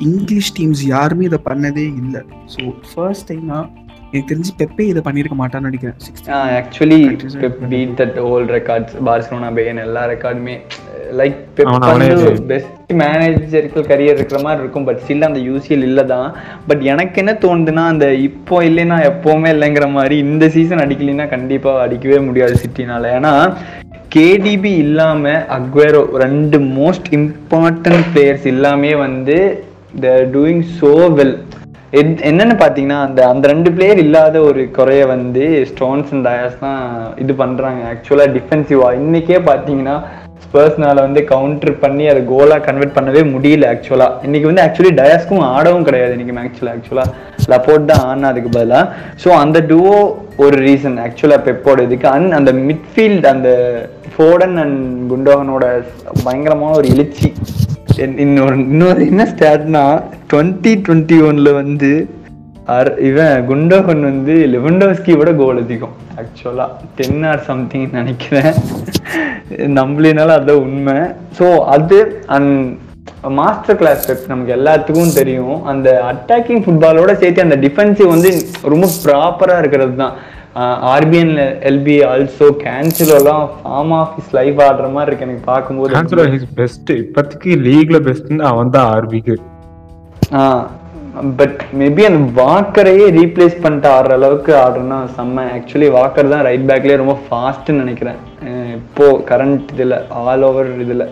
இங்கிலீஷ் டீம்ஸ் யாருமே இதை பண்ணதே இல்லை. ஸோ ஃபர்ஸ்ட் டைம்னா எனக்கு தெரிஞ்சு பெப்பே இதை பண்ணியிருக்க மாட்டான்னு நினைக்கிறேன். Actually Pep beat that old records Barcelona fan எல்லா ரெக்கார்டுமே லைக் பெப் வந்து பெஸ்ட் மேனேஜருக்கு கரியர் இருக்கிற மாதிரி இருக்கும் பட் ஸ்டில் அந்த யூசிஎல் இல்லை தான் பட் எனக்கு என்ன தோணுதுன்னா அந்த இப்போ இல்லைன்னா எப்பவுமே இல்லைங்கிற மாதிரி இந்த சீசன் அடிக்கலைன்னா கண்டிப்பா அடிக்கவே முடியாது சிட்டினால. ஏன்னா கேடிபி இல்லாம அக்வேரோ ரெண்டு மோஸ்ட் இம்பார்ட்டன்ட் பிளேயர்ஸ் எல்லாமே வந்து தேர் டூயிங் சோ வெல் என்னன்னு பாத்தீங்கன்னா அந்த அந்த ரெண்டு பிளேயர் இல்லாத ஒரு குறைய வந்து ஸ்டோன்ஸ் அண்ட் டயர்ஸ் தான் இது பண்றாங்க. ஆக்சுவலா டிஃபென்சிவா இன்னைக்கே பாத்தீங்கன்னா ஸ்பர்ஸ்னால வந்து கவுண்டர் பண்ணி அதை கோலா கன்வெர்ட் பண்ணவே முடியல ஆக்சுவலா இன்னைக்கு வந்து ஆக்சுவலி டயாஸ்க்கும் ஆடவும் கிடையாது இன்னைக்கு மேட்ச்ல ஆக்சுவலா லப்போர்ட் தான் ஆனா அதுக்கு பதிலாக ஸோ அந்த டுவோ ஒரு ரீசன் ஆக்சுவலா பெப்போட இதுக்கு. அண்ட் அந்த மிட்ஃபீல்ட் அந்த ஃபோர்டன் அண்ட் குண்டோகனோட பயங்கரமான ஒரு எழுச்சி. இன்னொரு இன்னொரு என்ன ஸ்டாட்னா டுவெண்ட்டி டுவெண்ட்டி ஒன்ல வந்து அர்- இவன் குண்டோகன் வந்து லெவண்டோஸ்கி விட கோல் அதிகம் ஆக்சுவலா டென் ஆர் சம்திங் நினைக்கிறேன். நம்மளால அதான் உண்மை. ஸோ அது அண்ட் மாஸ்டர் கிளாஸ் நமக்கு எல்லாத்துக்கும் தெரியும். அந்த அட்டாக்கிங் ஃபுட்பாலோட சேர்த்து அந்த டிஃபென்சிவ் வந்து ரொம்ப ப்ராப்பரா இருக்கிறது தான். ஆர்பிஎன் எல்பி ஆல்சோ கேன்சலோலாம் ஃபார்ம் ஆஃப் இஸ் லைஃப் ஆடுற மாதிரி இருக்கு எனக்கு பார்க்கும்போது. ஆன்சலோ இஸ் பெஸ்ட் இப்போதைக்கு லீக்ல பெஸ்ட்னு அவன் தான் ஆர்பிக்கு பட் மேபி அந்த வாக்கரையே ரீப்ளேஸ் பண்ணிட்டு ஆடுற அளவுக்கு ஆடுறேன்னா செம்ம. ஆக்சுவலி வாக்கர் தான் ரைட் பேக்லேயே ரொம்ப ஃபாஸ்ட்னு நினைக்கிறேன். இப்போ கரண்ட் இதில் ஆல் ஓவர் இதில்.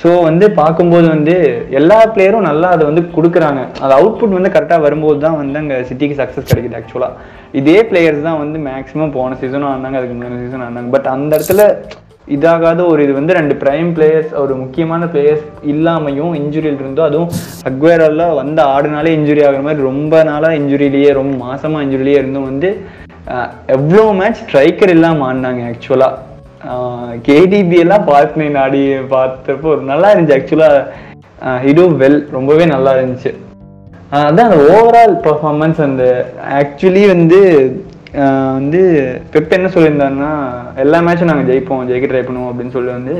ஸோ வந்து பார்க்கும்போது வந்து எல்லா பிளேயரும் நல்லா அதை வந்து கொடுக்குறாங்க. அது அவுட்புட் வந்து கரெக்டாக வரும்போது தான் வந்து அங்கே சிட்டிக்கு சக்ஸஸ் கிடைக்குது ஆக்சுவலாக இதே பிளேயர்ஸ் தான் வந்து மேக்ஸிமம் போன சீசனும் ஆனாங்க அதுக்கு முன்னாடி சீசன் ஆனாங்க பட் அந்த இடத்துல இதாகாத ஒரு இது வந்து ரெண்டு பிரைம் பிளேயர்ஸ் ஒரு முக்கியமான பிளேயர்ஸ் இல்லாமையும் இன்ஜுரியில் இருந்தோ அதுவும் அக்வேரெல்லாம் வந்து ஆடுனாலே இன்ஜுரி ஆகிற மாதிரி ரொம்ப நாளாக இன்ஜுரியிலேயே ரொம்ப மாசமாக இன்ஜுரியிலேயே இருந்தும் வந்து எவ்வளோ மேட்ச் ஸ்ட்ரைக்கர் இல்லாமல் ஆடினாங்க ஆக்சுவலாக கேடிபி எல்லாம் பார்த்தேன் ஆடி பார்த்தப்போ ஒரு நல்லா இருந்துச்சு. ஆக்சுவலா இதுவும் வெல் ரொம்பவே நல்லா இருந்துச்சு. அதான் அந்த ஓவரால் பர்ஃபார்மன்ஸ் அந்த ஆக்சுவலி வந்து வந்து பெப் என்ன சொல்லியிருந்தாருன்னா எல்லா மேட்சும் நாங்கள் ஜெயிப்போம் ஜெயிக்க ட்ரை பண்ணுவோம் அப்படின்னு சொல்லி வந்து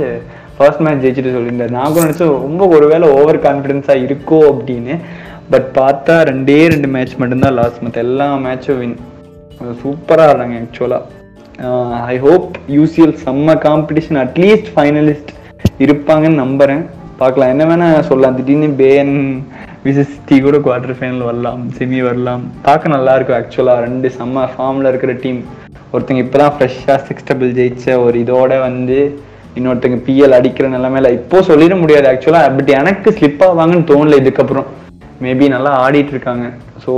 ஃபர்ஸ்ட் மேட்ச் ஜெயிச்சுட்டு சொல்லியிருந்தார். நான் கூட நினச்சேன் ரொம்ப ஒருவேளை ஓவர் கான்ஃபிடென்ஸாக இருக்கோ அப்படின்னு. பட் பார்த்தா ரெண்டே ரெண்டு மேட்ச் மட்டும்தான் லாஸ்ட் மற்ற எல்லா மேட்சும் வின் சூப்பராக ஆடுறாங்க ஆக்சுவலாக ஐ ஹோப் யூசிஎல் செம்ம காம்படிஷன் அட்லீஸ்ட் ஃபைனலிஸ்ட் இருப்பாங்கன்னு நம்புறேன். பார்க்கலாம் என்ன வேணா சொல்லலாம். திடீர்னு பேன் விசஸ் டி கூட குவார்டர் ஃபைனல் வரலாம் செமி வரலாம். பார்க்க நல்லா இருக்கும் ஆக்சுவலாக ரெண்டு செம்ம ஃபார்மில் இருக்கிற டீம் ஒருத்தங்க இப்பதான் ஃப்ரெஷ்ஷாக சிக்ஸ் டபுள் ஜெயிச்ச ஒரு இதோட வந்து இன்னொருத்தங்க பிஎல் அடிக்கிற நிலைமையில இப்போ சொல்லிட முடியாது ஆக்சுவலா பட் எனக்கு ஸ்லிப் ஆவாங்கன்னு தோணல இதுக்கப்புறம். மேபி நல்லா ஆடிட்டு இருக்காங்க. So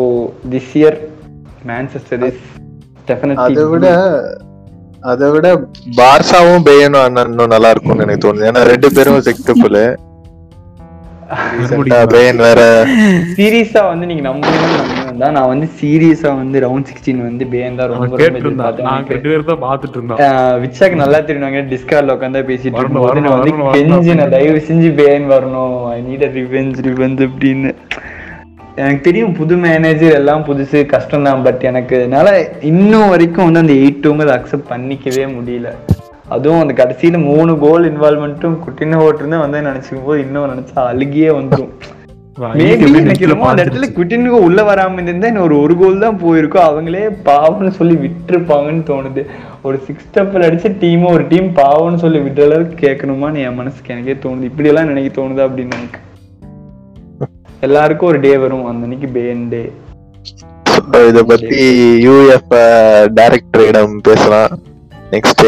this year Manchester is அதை விட அதை விட பார்சாவும் பேயனும் அண்ணன் இன்னும் நல்லா இருக்கும்னு எனக்கு தோணுது. ஏன்னா ரெண்டு பேரும் செக்டபிள் பேயன் வேற. சீரியஸா வந்து நீங்க தான் நான் வந்து சீரியஸா வந்து ரவுண்ட் சிக்ஸ்டீன் வந்து பேன் தான் ரொம்ப விச்சாக்கு நல்லா தெரியுவாங்க டிஸ்கார்ட்ல உட்காந்து பேசிட்டு இருக்கும்போது நான் வந்து வரணும், கெஞ்சி வரணும். நான் தயவு செஞ்சு பேன் வரணும். I need a revenge revenge அப்படின்னு. எனக்கு தெரியும் புது மேனேஜர் எல்லாம் புதுசு கஷ்டம் தான். பட் எனக்கு என்னால இன்னும் வரைக்கும் வந்து அந்த எயிட் டூங்கிறத அக்செப்ட் பண்ணிக்கவே முடியல. அதுவும் அந்த கடைசியில மூணு கோல் இன்வால்மெண்ட்டும் குட்டின ஓட்டுருந்தா வந்து நினைச்சுக்கும் போது இன்னும் நினைச்சா அழுகியே வந்துடும் அந்த இடத்துல குட்டினுக்கு உள்ள வராம இருந்தா இன்னும் ஒரு ஒரு கோல் தான் போயிருக்கும். அவங்களே பாவம்னு சொல்லி விட்டுருப்பாங்கன்னு தோணுது. ஒரு சிக்ஸ் ஸ்டெப்ல அடிச்ச டீம் ஒரு டீம் பாவம்னு சொல்லி விடுற அளவுக்கு கேட்கணுமான்னு என் மனசுக்கு எனக்கே தோணுது. இப்படி எல்லாம் நினைக்க தோணுதா அப்படின்னு எனக்கு எல்லாருக்கும் ஒரு டே வரும். அந்த அன்னைக்கு பேன் டே இத பத்தி யூஎஃப் டைரக்டரிடம் பேசலாம். நெக்ஸ்ட்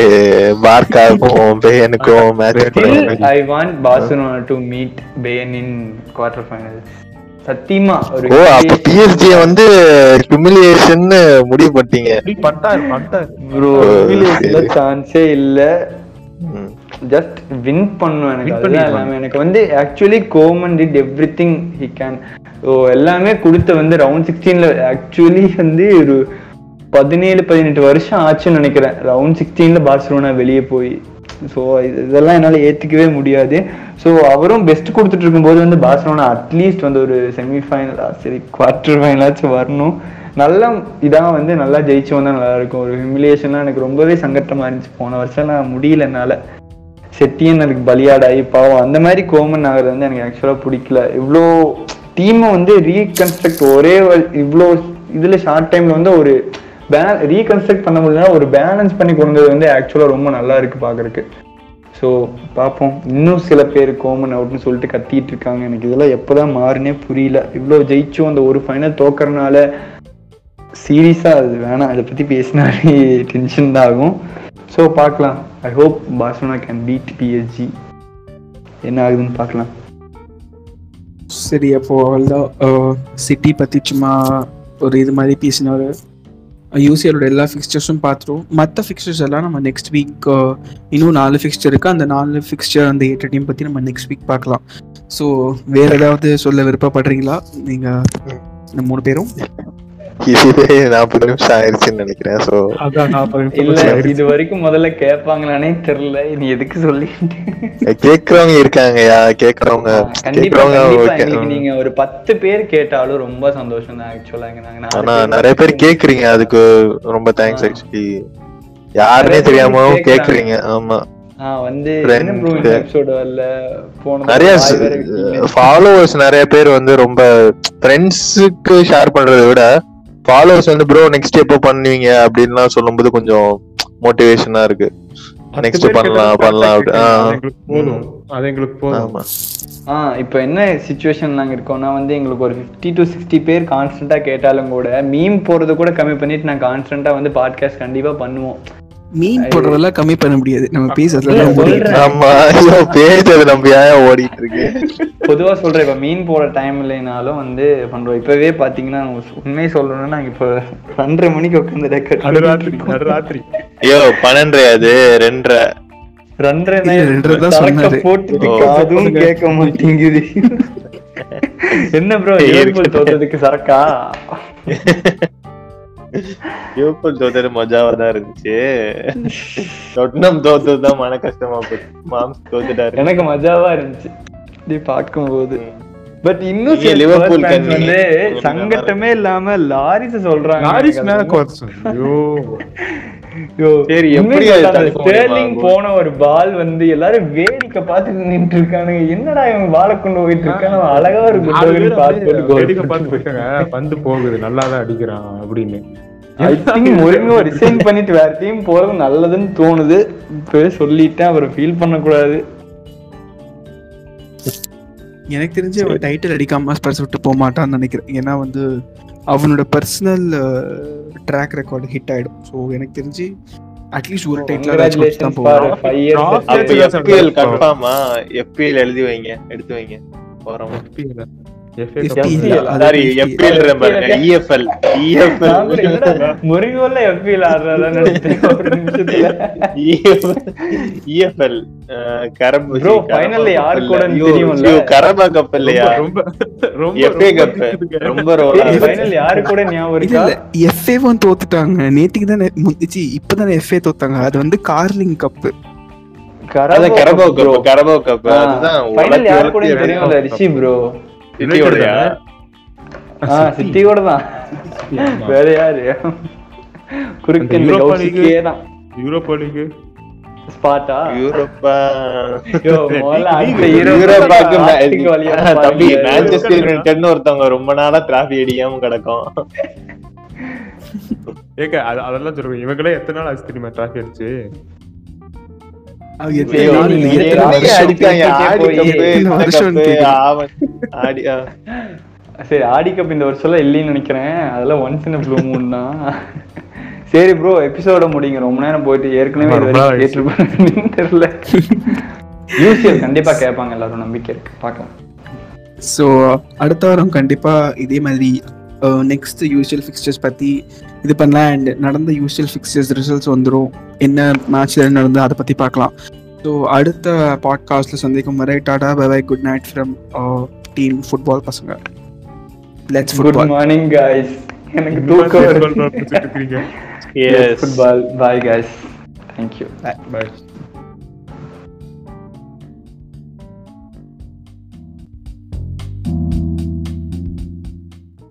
பார்க்காவுக்கும் பேயனுக்கும் match I want Barcelona to meet Bayern in quarter finals சத்தியமா ஒரு ஓ அப்ப பிஎஸ்ஜி வந்து ஹியூமிலியேஷன் முடிவு பண்ணிட்டீங்க. பட்டார் பட்டார் ப்ரோ. சான்ஸே இல்ல. ஜஸ்ட் வின் பண்ணும் எனக்கு. எனக்கு வந்து actually Koeman did everything he can so எல்லாமே கொடுத்த வந்து ரவுண்ட் சிக்ஸ்டீன்ல ஆக்சுவலி வந்து ஒரு பதினேழு பதினெட்டு வருஷம் ஆச்சுன்னு நினைக்கிறேன். ரவுண்ட் சிக்ஸ்டீன்ல பார்சலோனா வெளியே போய். ஸோ இதெல்லாம் என்னால் ஏற்றுக்கவே முடியாது. ஸோ அவரும் பெஸ்ட் கொடுத்துட்டு இருக்கும்போது வந்து பார்சலோனா அட்லீஸ்ட் வந்து ஒரு செமிஃபைனலா சரி குவார்டர் ஃபைனலாச்சும் வரணும். நல்ல இதான் வந்து நல்லா ஜெயிச்சு வந்தா நல்லா இருக்கும். ஒரு ஹிமிலியேஷன்லாம் எனக்கு ரொம்பவே சங்கட்டமா இருந்துச்சு. போன வருஷம் நான் முடியல என்னால. செட்டியும் எனக்கு பலியாடாயி பாவம். அந்த மாதிரி கோமன் ஆகிறது வந்து எனக்கு ஆக்சுவலாக பிடிக்கல. இவ்வளோ டீமை வந்து ரீகன்ஸ்ட்ரக்ட் ஒரே இவ்வளோ இதுல ஷார்ட் டைம்ல வந்து ஒரு ரீகன்ஸ்ட்ரக்ட் பண்ண முடியலன்னா ஒரு பேலன்ஸ் பண்ணி கொண்டு வந்து ஆக்சுவலாக ரொம்ப நல்லா இருக்கு பார்க்குறக்கு ஸோ பார்ப்போம் இன்னும் சில பேர் கோமன் அவுட்னு சொல்லிட்டு கத்திட்டு இருக்காங்க. எனக்கு இதெல்லாம் எப்போதான் மாறுனே புரியல. இவ்வளோ ஜெயிச்சும் அந்த ஒரு ஃபைனல் தோக்கறனால சீரியஸாக அது வேணாம். அதை பற்றி பேசினாலே டென்ஷன் தான் ஆகும். ஸோ பார்க்கலாம் I hope Barcelona can beat PSG என்ன ஆகுதுன்னு பார்க்கலாம். சரி அப்போ அவ்வளோதான் சிட்டி பற்றி சும்மா ஒரு இது மாதிரி பேசினாரு யூசிஎலோட எல்லா ஃபிக்ஸ்டர்ஸும் பார்த்துருவோம். மற்ற ஃபிக்ஸ்டர்ஸ் எல்லாம் நம்ம நெக்ஸ்ட் வீக் இன்னும் நாலு ஃபிக்ஸ்டர் இருக்கு. அந்த நாலு ஃபிக்ஸ்டர் அந்த எட்டு டீம் பற்றி நம்ம நெக்ஸ்ட் வீக் பார்க்கலாம். ஸோ வேற ஏதாவது சொல்ல விருப்பப்படுறீங்களா? நீங்கள் இந்த மூணு பேரும்? இதுவே நாற்பது நிமிஷம் ஆயிருச்சுன்னு நினைக்கிறேன் சோ இல்ல. இது வரைக்கும் முதல்ல கேட்பாங்களானே தெரியல நீ எதுக்கு சொல்லிட்டு? கேக்குறவங்க இருக்காங்கயா கேக்குறவங்க கண்டிப்பா கேக்குறவங்க நீங்க ஒரு பத்து பேர் கேட்டாலும் ரொம்ப சந்தோஷம் தான் ஆக்சுவலா நாங்க ஆனா நிறைய பேர் கேக்குறீங்க அதுக்கு ரொம்ப தேங்க்ஸ். ஆக்சுவலி யாருனே நிறைய பேர் தெரியாம கேக்குறாங்க. ஆமா. வந்து நிறைய. ஃபாலோவர்ஸ் நிறைய பேர் வந்து ரொம்ப ஃப்ரெண்ட்ஸுக்கு ஷேர் பண்றதை விட ஃபாலோவர்ஸ் வந்து ப்ரோ நெக்ஸ்ட் எப்போ பண்ணுவீங்க? அப்படின்லாம் சொல்லும்போது கொஞ்சம் மோட்டிவேஷனா இருக்கு. பேர் பண்ணலாம், பண்ணலாம் போதும். அது எங்களுக்கு போதும். இப்போ என்ன சுச்சுவேஷன் நாங்க இருக்கோம்னா வந்து எங்களுக்கு ஒரு ஃபிஃப்டி டு சிக்ஸ்டி பேர் கான்ஸ்டன்டா கேட்டாலும் கூட மீம் போறது கூட கம்மி பண்ணிட்டு நான் கான்ஸ்டன்டா வந்து பாட்காஸ்ட் கண்டிப்பா பண்ணுவோம். மீன் போடுறதெல்லாம் கம்மி பண்ண முடியாது. நம்ம பேசுறதுல. ஆமா ஐயோ பேசுறது நம்ம ஏன் ஓடிட்டு இருக்கு? பொதுவா சொல்றேன் இப்ப மீன் போட டைம் இல்லைனாலும் வந்து பண்றோம் இப்பவே பாத்தீங்கன்னா உண்மையை சொல்லணும்னா நாங்க இப்போ ரெண்டரை மணிக்கு உட்காந்து நடு ராத்திரி ரெக்கார்ட் நடு ராத்திரி. ஐயோ பன்னெண்டரை அது ரெண்டரை. ரெண்டரை ரெண்டரை தான் சொன்னாரு. போட்டு. அதுவும் கேட்க மாட்டேங்குது. என்ன ப்ரோ லிவர்பூல் தோத்ததுக்கு சரக்கா? லிவர்பூல் தோத்தது மஜாவா தான் இருந்துச்சு தொட்னம் தோத்ததுதான் மன கஷ்டமா போச்சு. மாம்ஸ் தோத்துட்டாரு. எனக்கு மஜாவா இருந்துச்சு. இப்படி பார்க்கும்போது. பட் இன்னும் லிவர்பூல். வந்து சங்கட்டமே இல்லாம லாரிஸ் சொல்றாங்க. லாரிஸ் மேல கோர்ஸ் ஐயோ. ஐயோ, சரி, எப்படி? ஸ்டெர்லிங் போன ஒரு பால் வந்து எல்லாரும் வேடிக்கை பார்த்துட்டு நின்று இருக்கானுங்க என்னடா இவன் பாலை கொண்டு போயிட்டு இருக்கான்? அவன் அழகா ஒரு good நாலு over பேர் பார்த்து போயிட்டாங்க பந்து போகுது நல்லா தான் அடிக்கிறான் அப்படின்னு. ஐ திங்க் மொரிங்கோ ரிசைன் பண்ணிட்டு வேற டீம் போறது நல்லதுன்னு தோணுது. இப்பவே சொல்லிட்டேன் அவரை ஃபீல் பண்ணக்கூடாது. எனக்கு தெரிஞ்சு அவன் டைட்டில் அடிக்காம ஸ்பர்ஸ் விட்டு போக மாட்டான்னு நினைக்கிறேன். ஏன்னா வந்து அவனோட பர்சனல் ட்ராக் ரெக்கார்டு ஹிட் ஆயிடும். ஸோ எனக்கு தெரிஞ்சு அட்லீஸ்ட் ஒரு டைட்டில் தான் போவோம். கன்ஃபார்மா எழுதி வைங்க எடுத்து வைங்க போறோம் முருகோல்ல கரப் யார் தெரியும்ல? கரபா கப் இல்லையா ரொம்ப ரொம்ப FA கப் ரொம்ப ரோலா ஏய், final யாரு கூட ஞாபகம் இல்ல இருக்கா? இல்ல எஃப்ஏவும் தோத்துட்டாங்க நேத்திக்கு தானே முந்திச்சு இப்பதானே எஃப்ஏ தோத்தாங்க அது வந்து கார்லிங் கப்பு அதான் Carabao bro. Cup Carabao cup அதுதான் உலகத்துல யாரு கூட தெரியும்ல, ரிஷி bro. சிட்டியோடயா ஆ, சிட்டி கூட தான். வேற யாரு? குறுக்கு யூரோப்பா கௌசிக்கே தான். யூரோப்பா லீக் ஸ்பாட்டா? யூரோப்பா யூரோப்பாக்கு தம்பி. மேன்செஸ்டர் யுனைடெட்னு ஒருத்தவங்க ரொம்ப நாளா டிராஃபி அடிக்காம கிடக்கும் ஏக்க அது- அதெல்லாம் சொல்லுங்க இவங்களே எத்தனை நாள் ஆச்சு தெரியுமா டிராஃபி அடிச்சு சரி ஆடி கப் இந்த வருஷம்லாம் இல்லைன்னு நினைக்கிறேன். அதெல்லாம் ஒன்ஸ் இன் ப்ளூ மூன் தான். சரி ப்ரோ எபிசோட முடிங்க ரொம்ப நேரம் போயிட்டு ஏற்கனவே இது வரைக்கும் தெரியல. யூசிஎல் கண்டிப்பா கேட்பாங்க எல்லாரும் நம்பிக்கை இருக்கு. பார்க்கலாம். ஸோ அடுத்த வாரம் கண்டிப்பா இதே மாதிரி நெக்ஸ்ட் யூஷுவல் ஃபிக்ஸ்டர்ஸ் பத்தி இது பண்ணலாம் அண்ட் நடந்த யூஷுவல் ஃபிக்ஸ்டர்ஸ் ரிசல்ட்ஸ் வந்துடும் என்ன மேட்ச்ல நடந்து அதை பத்தி பார்க்கலாம். ஸோ அடுத்த பாட்காஸ்ட்ல சந்திக்கும் வரை tata bye bye good night from team football பசங்க. லெட்ஸ் குட் மார்னிங் காய்ஸ் எனக்கு தூக்கம் Yes. Football bye guys thank you bye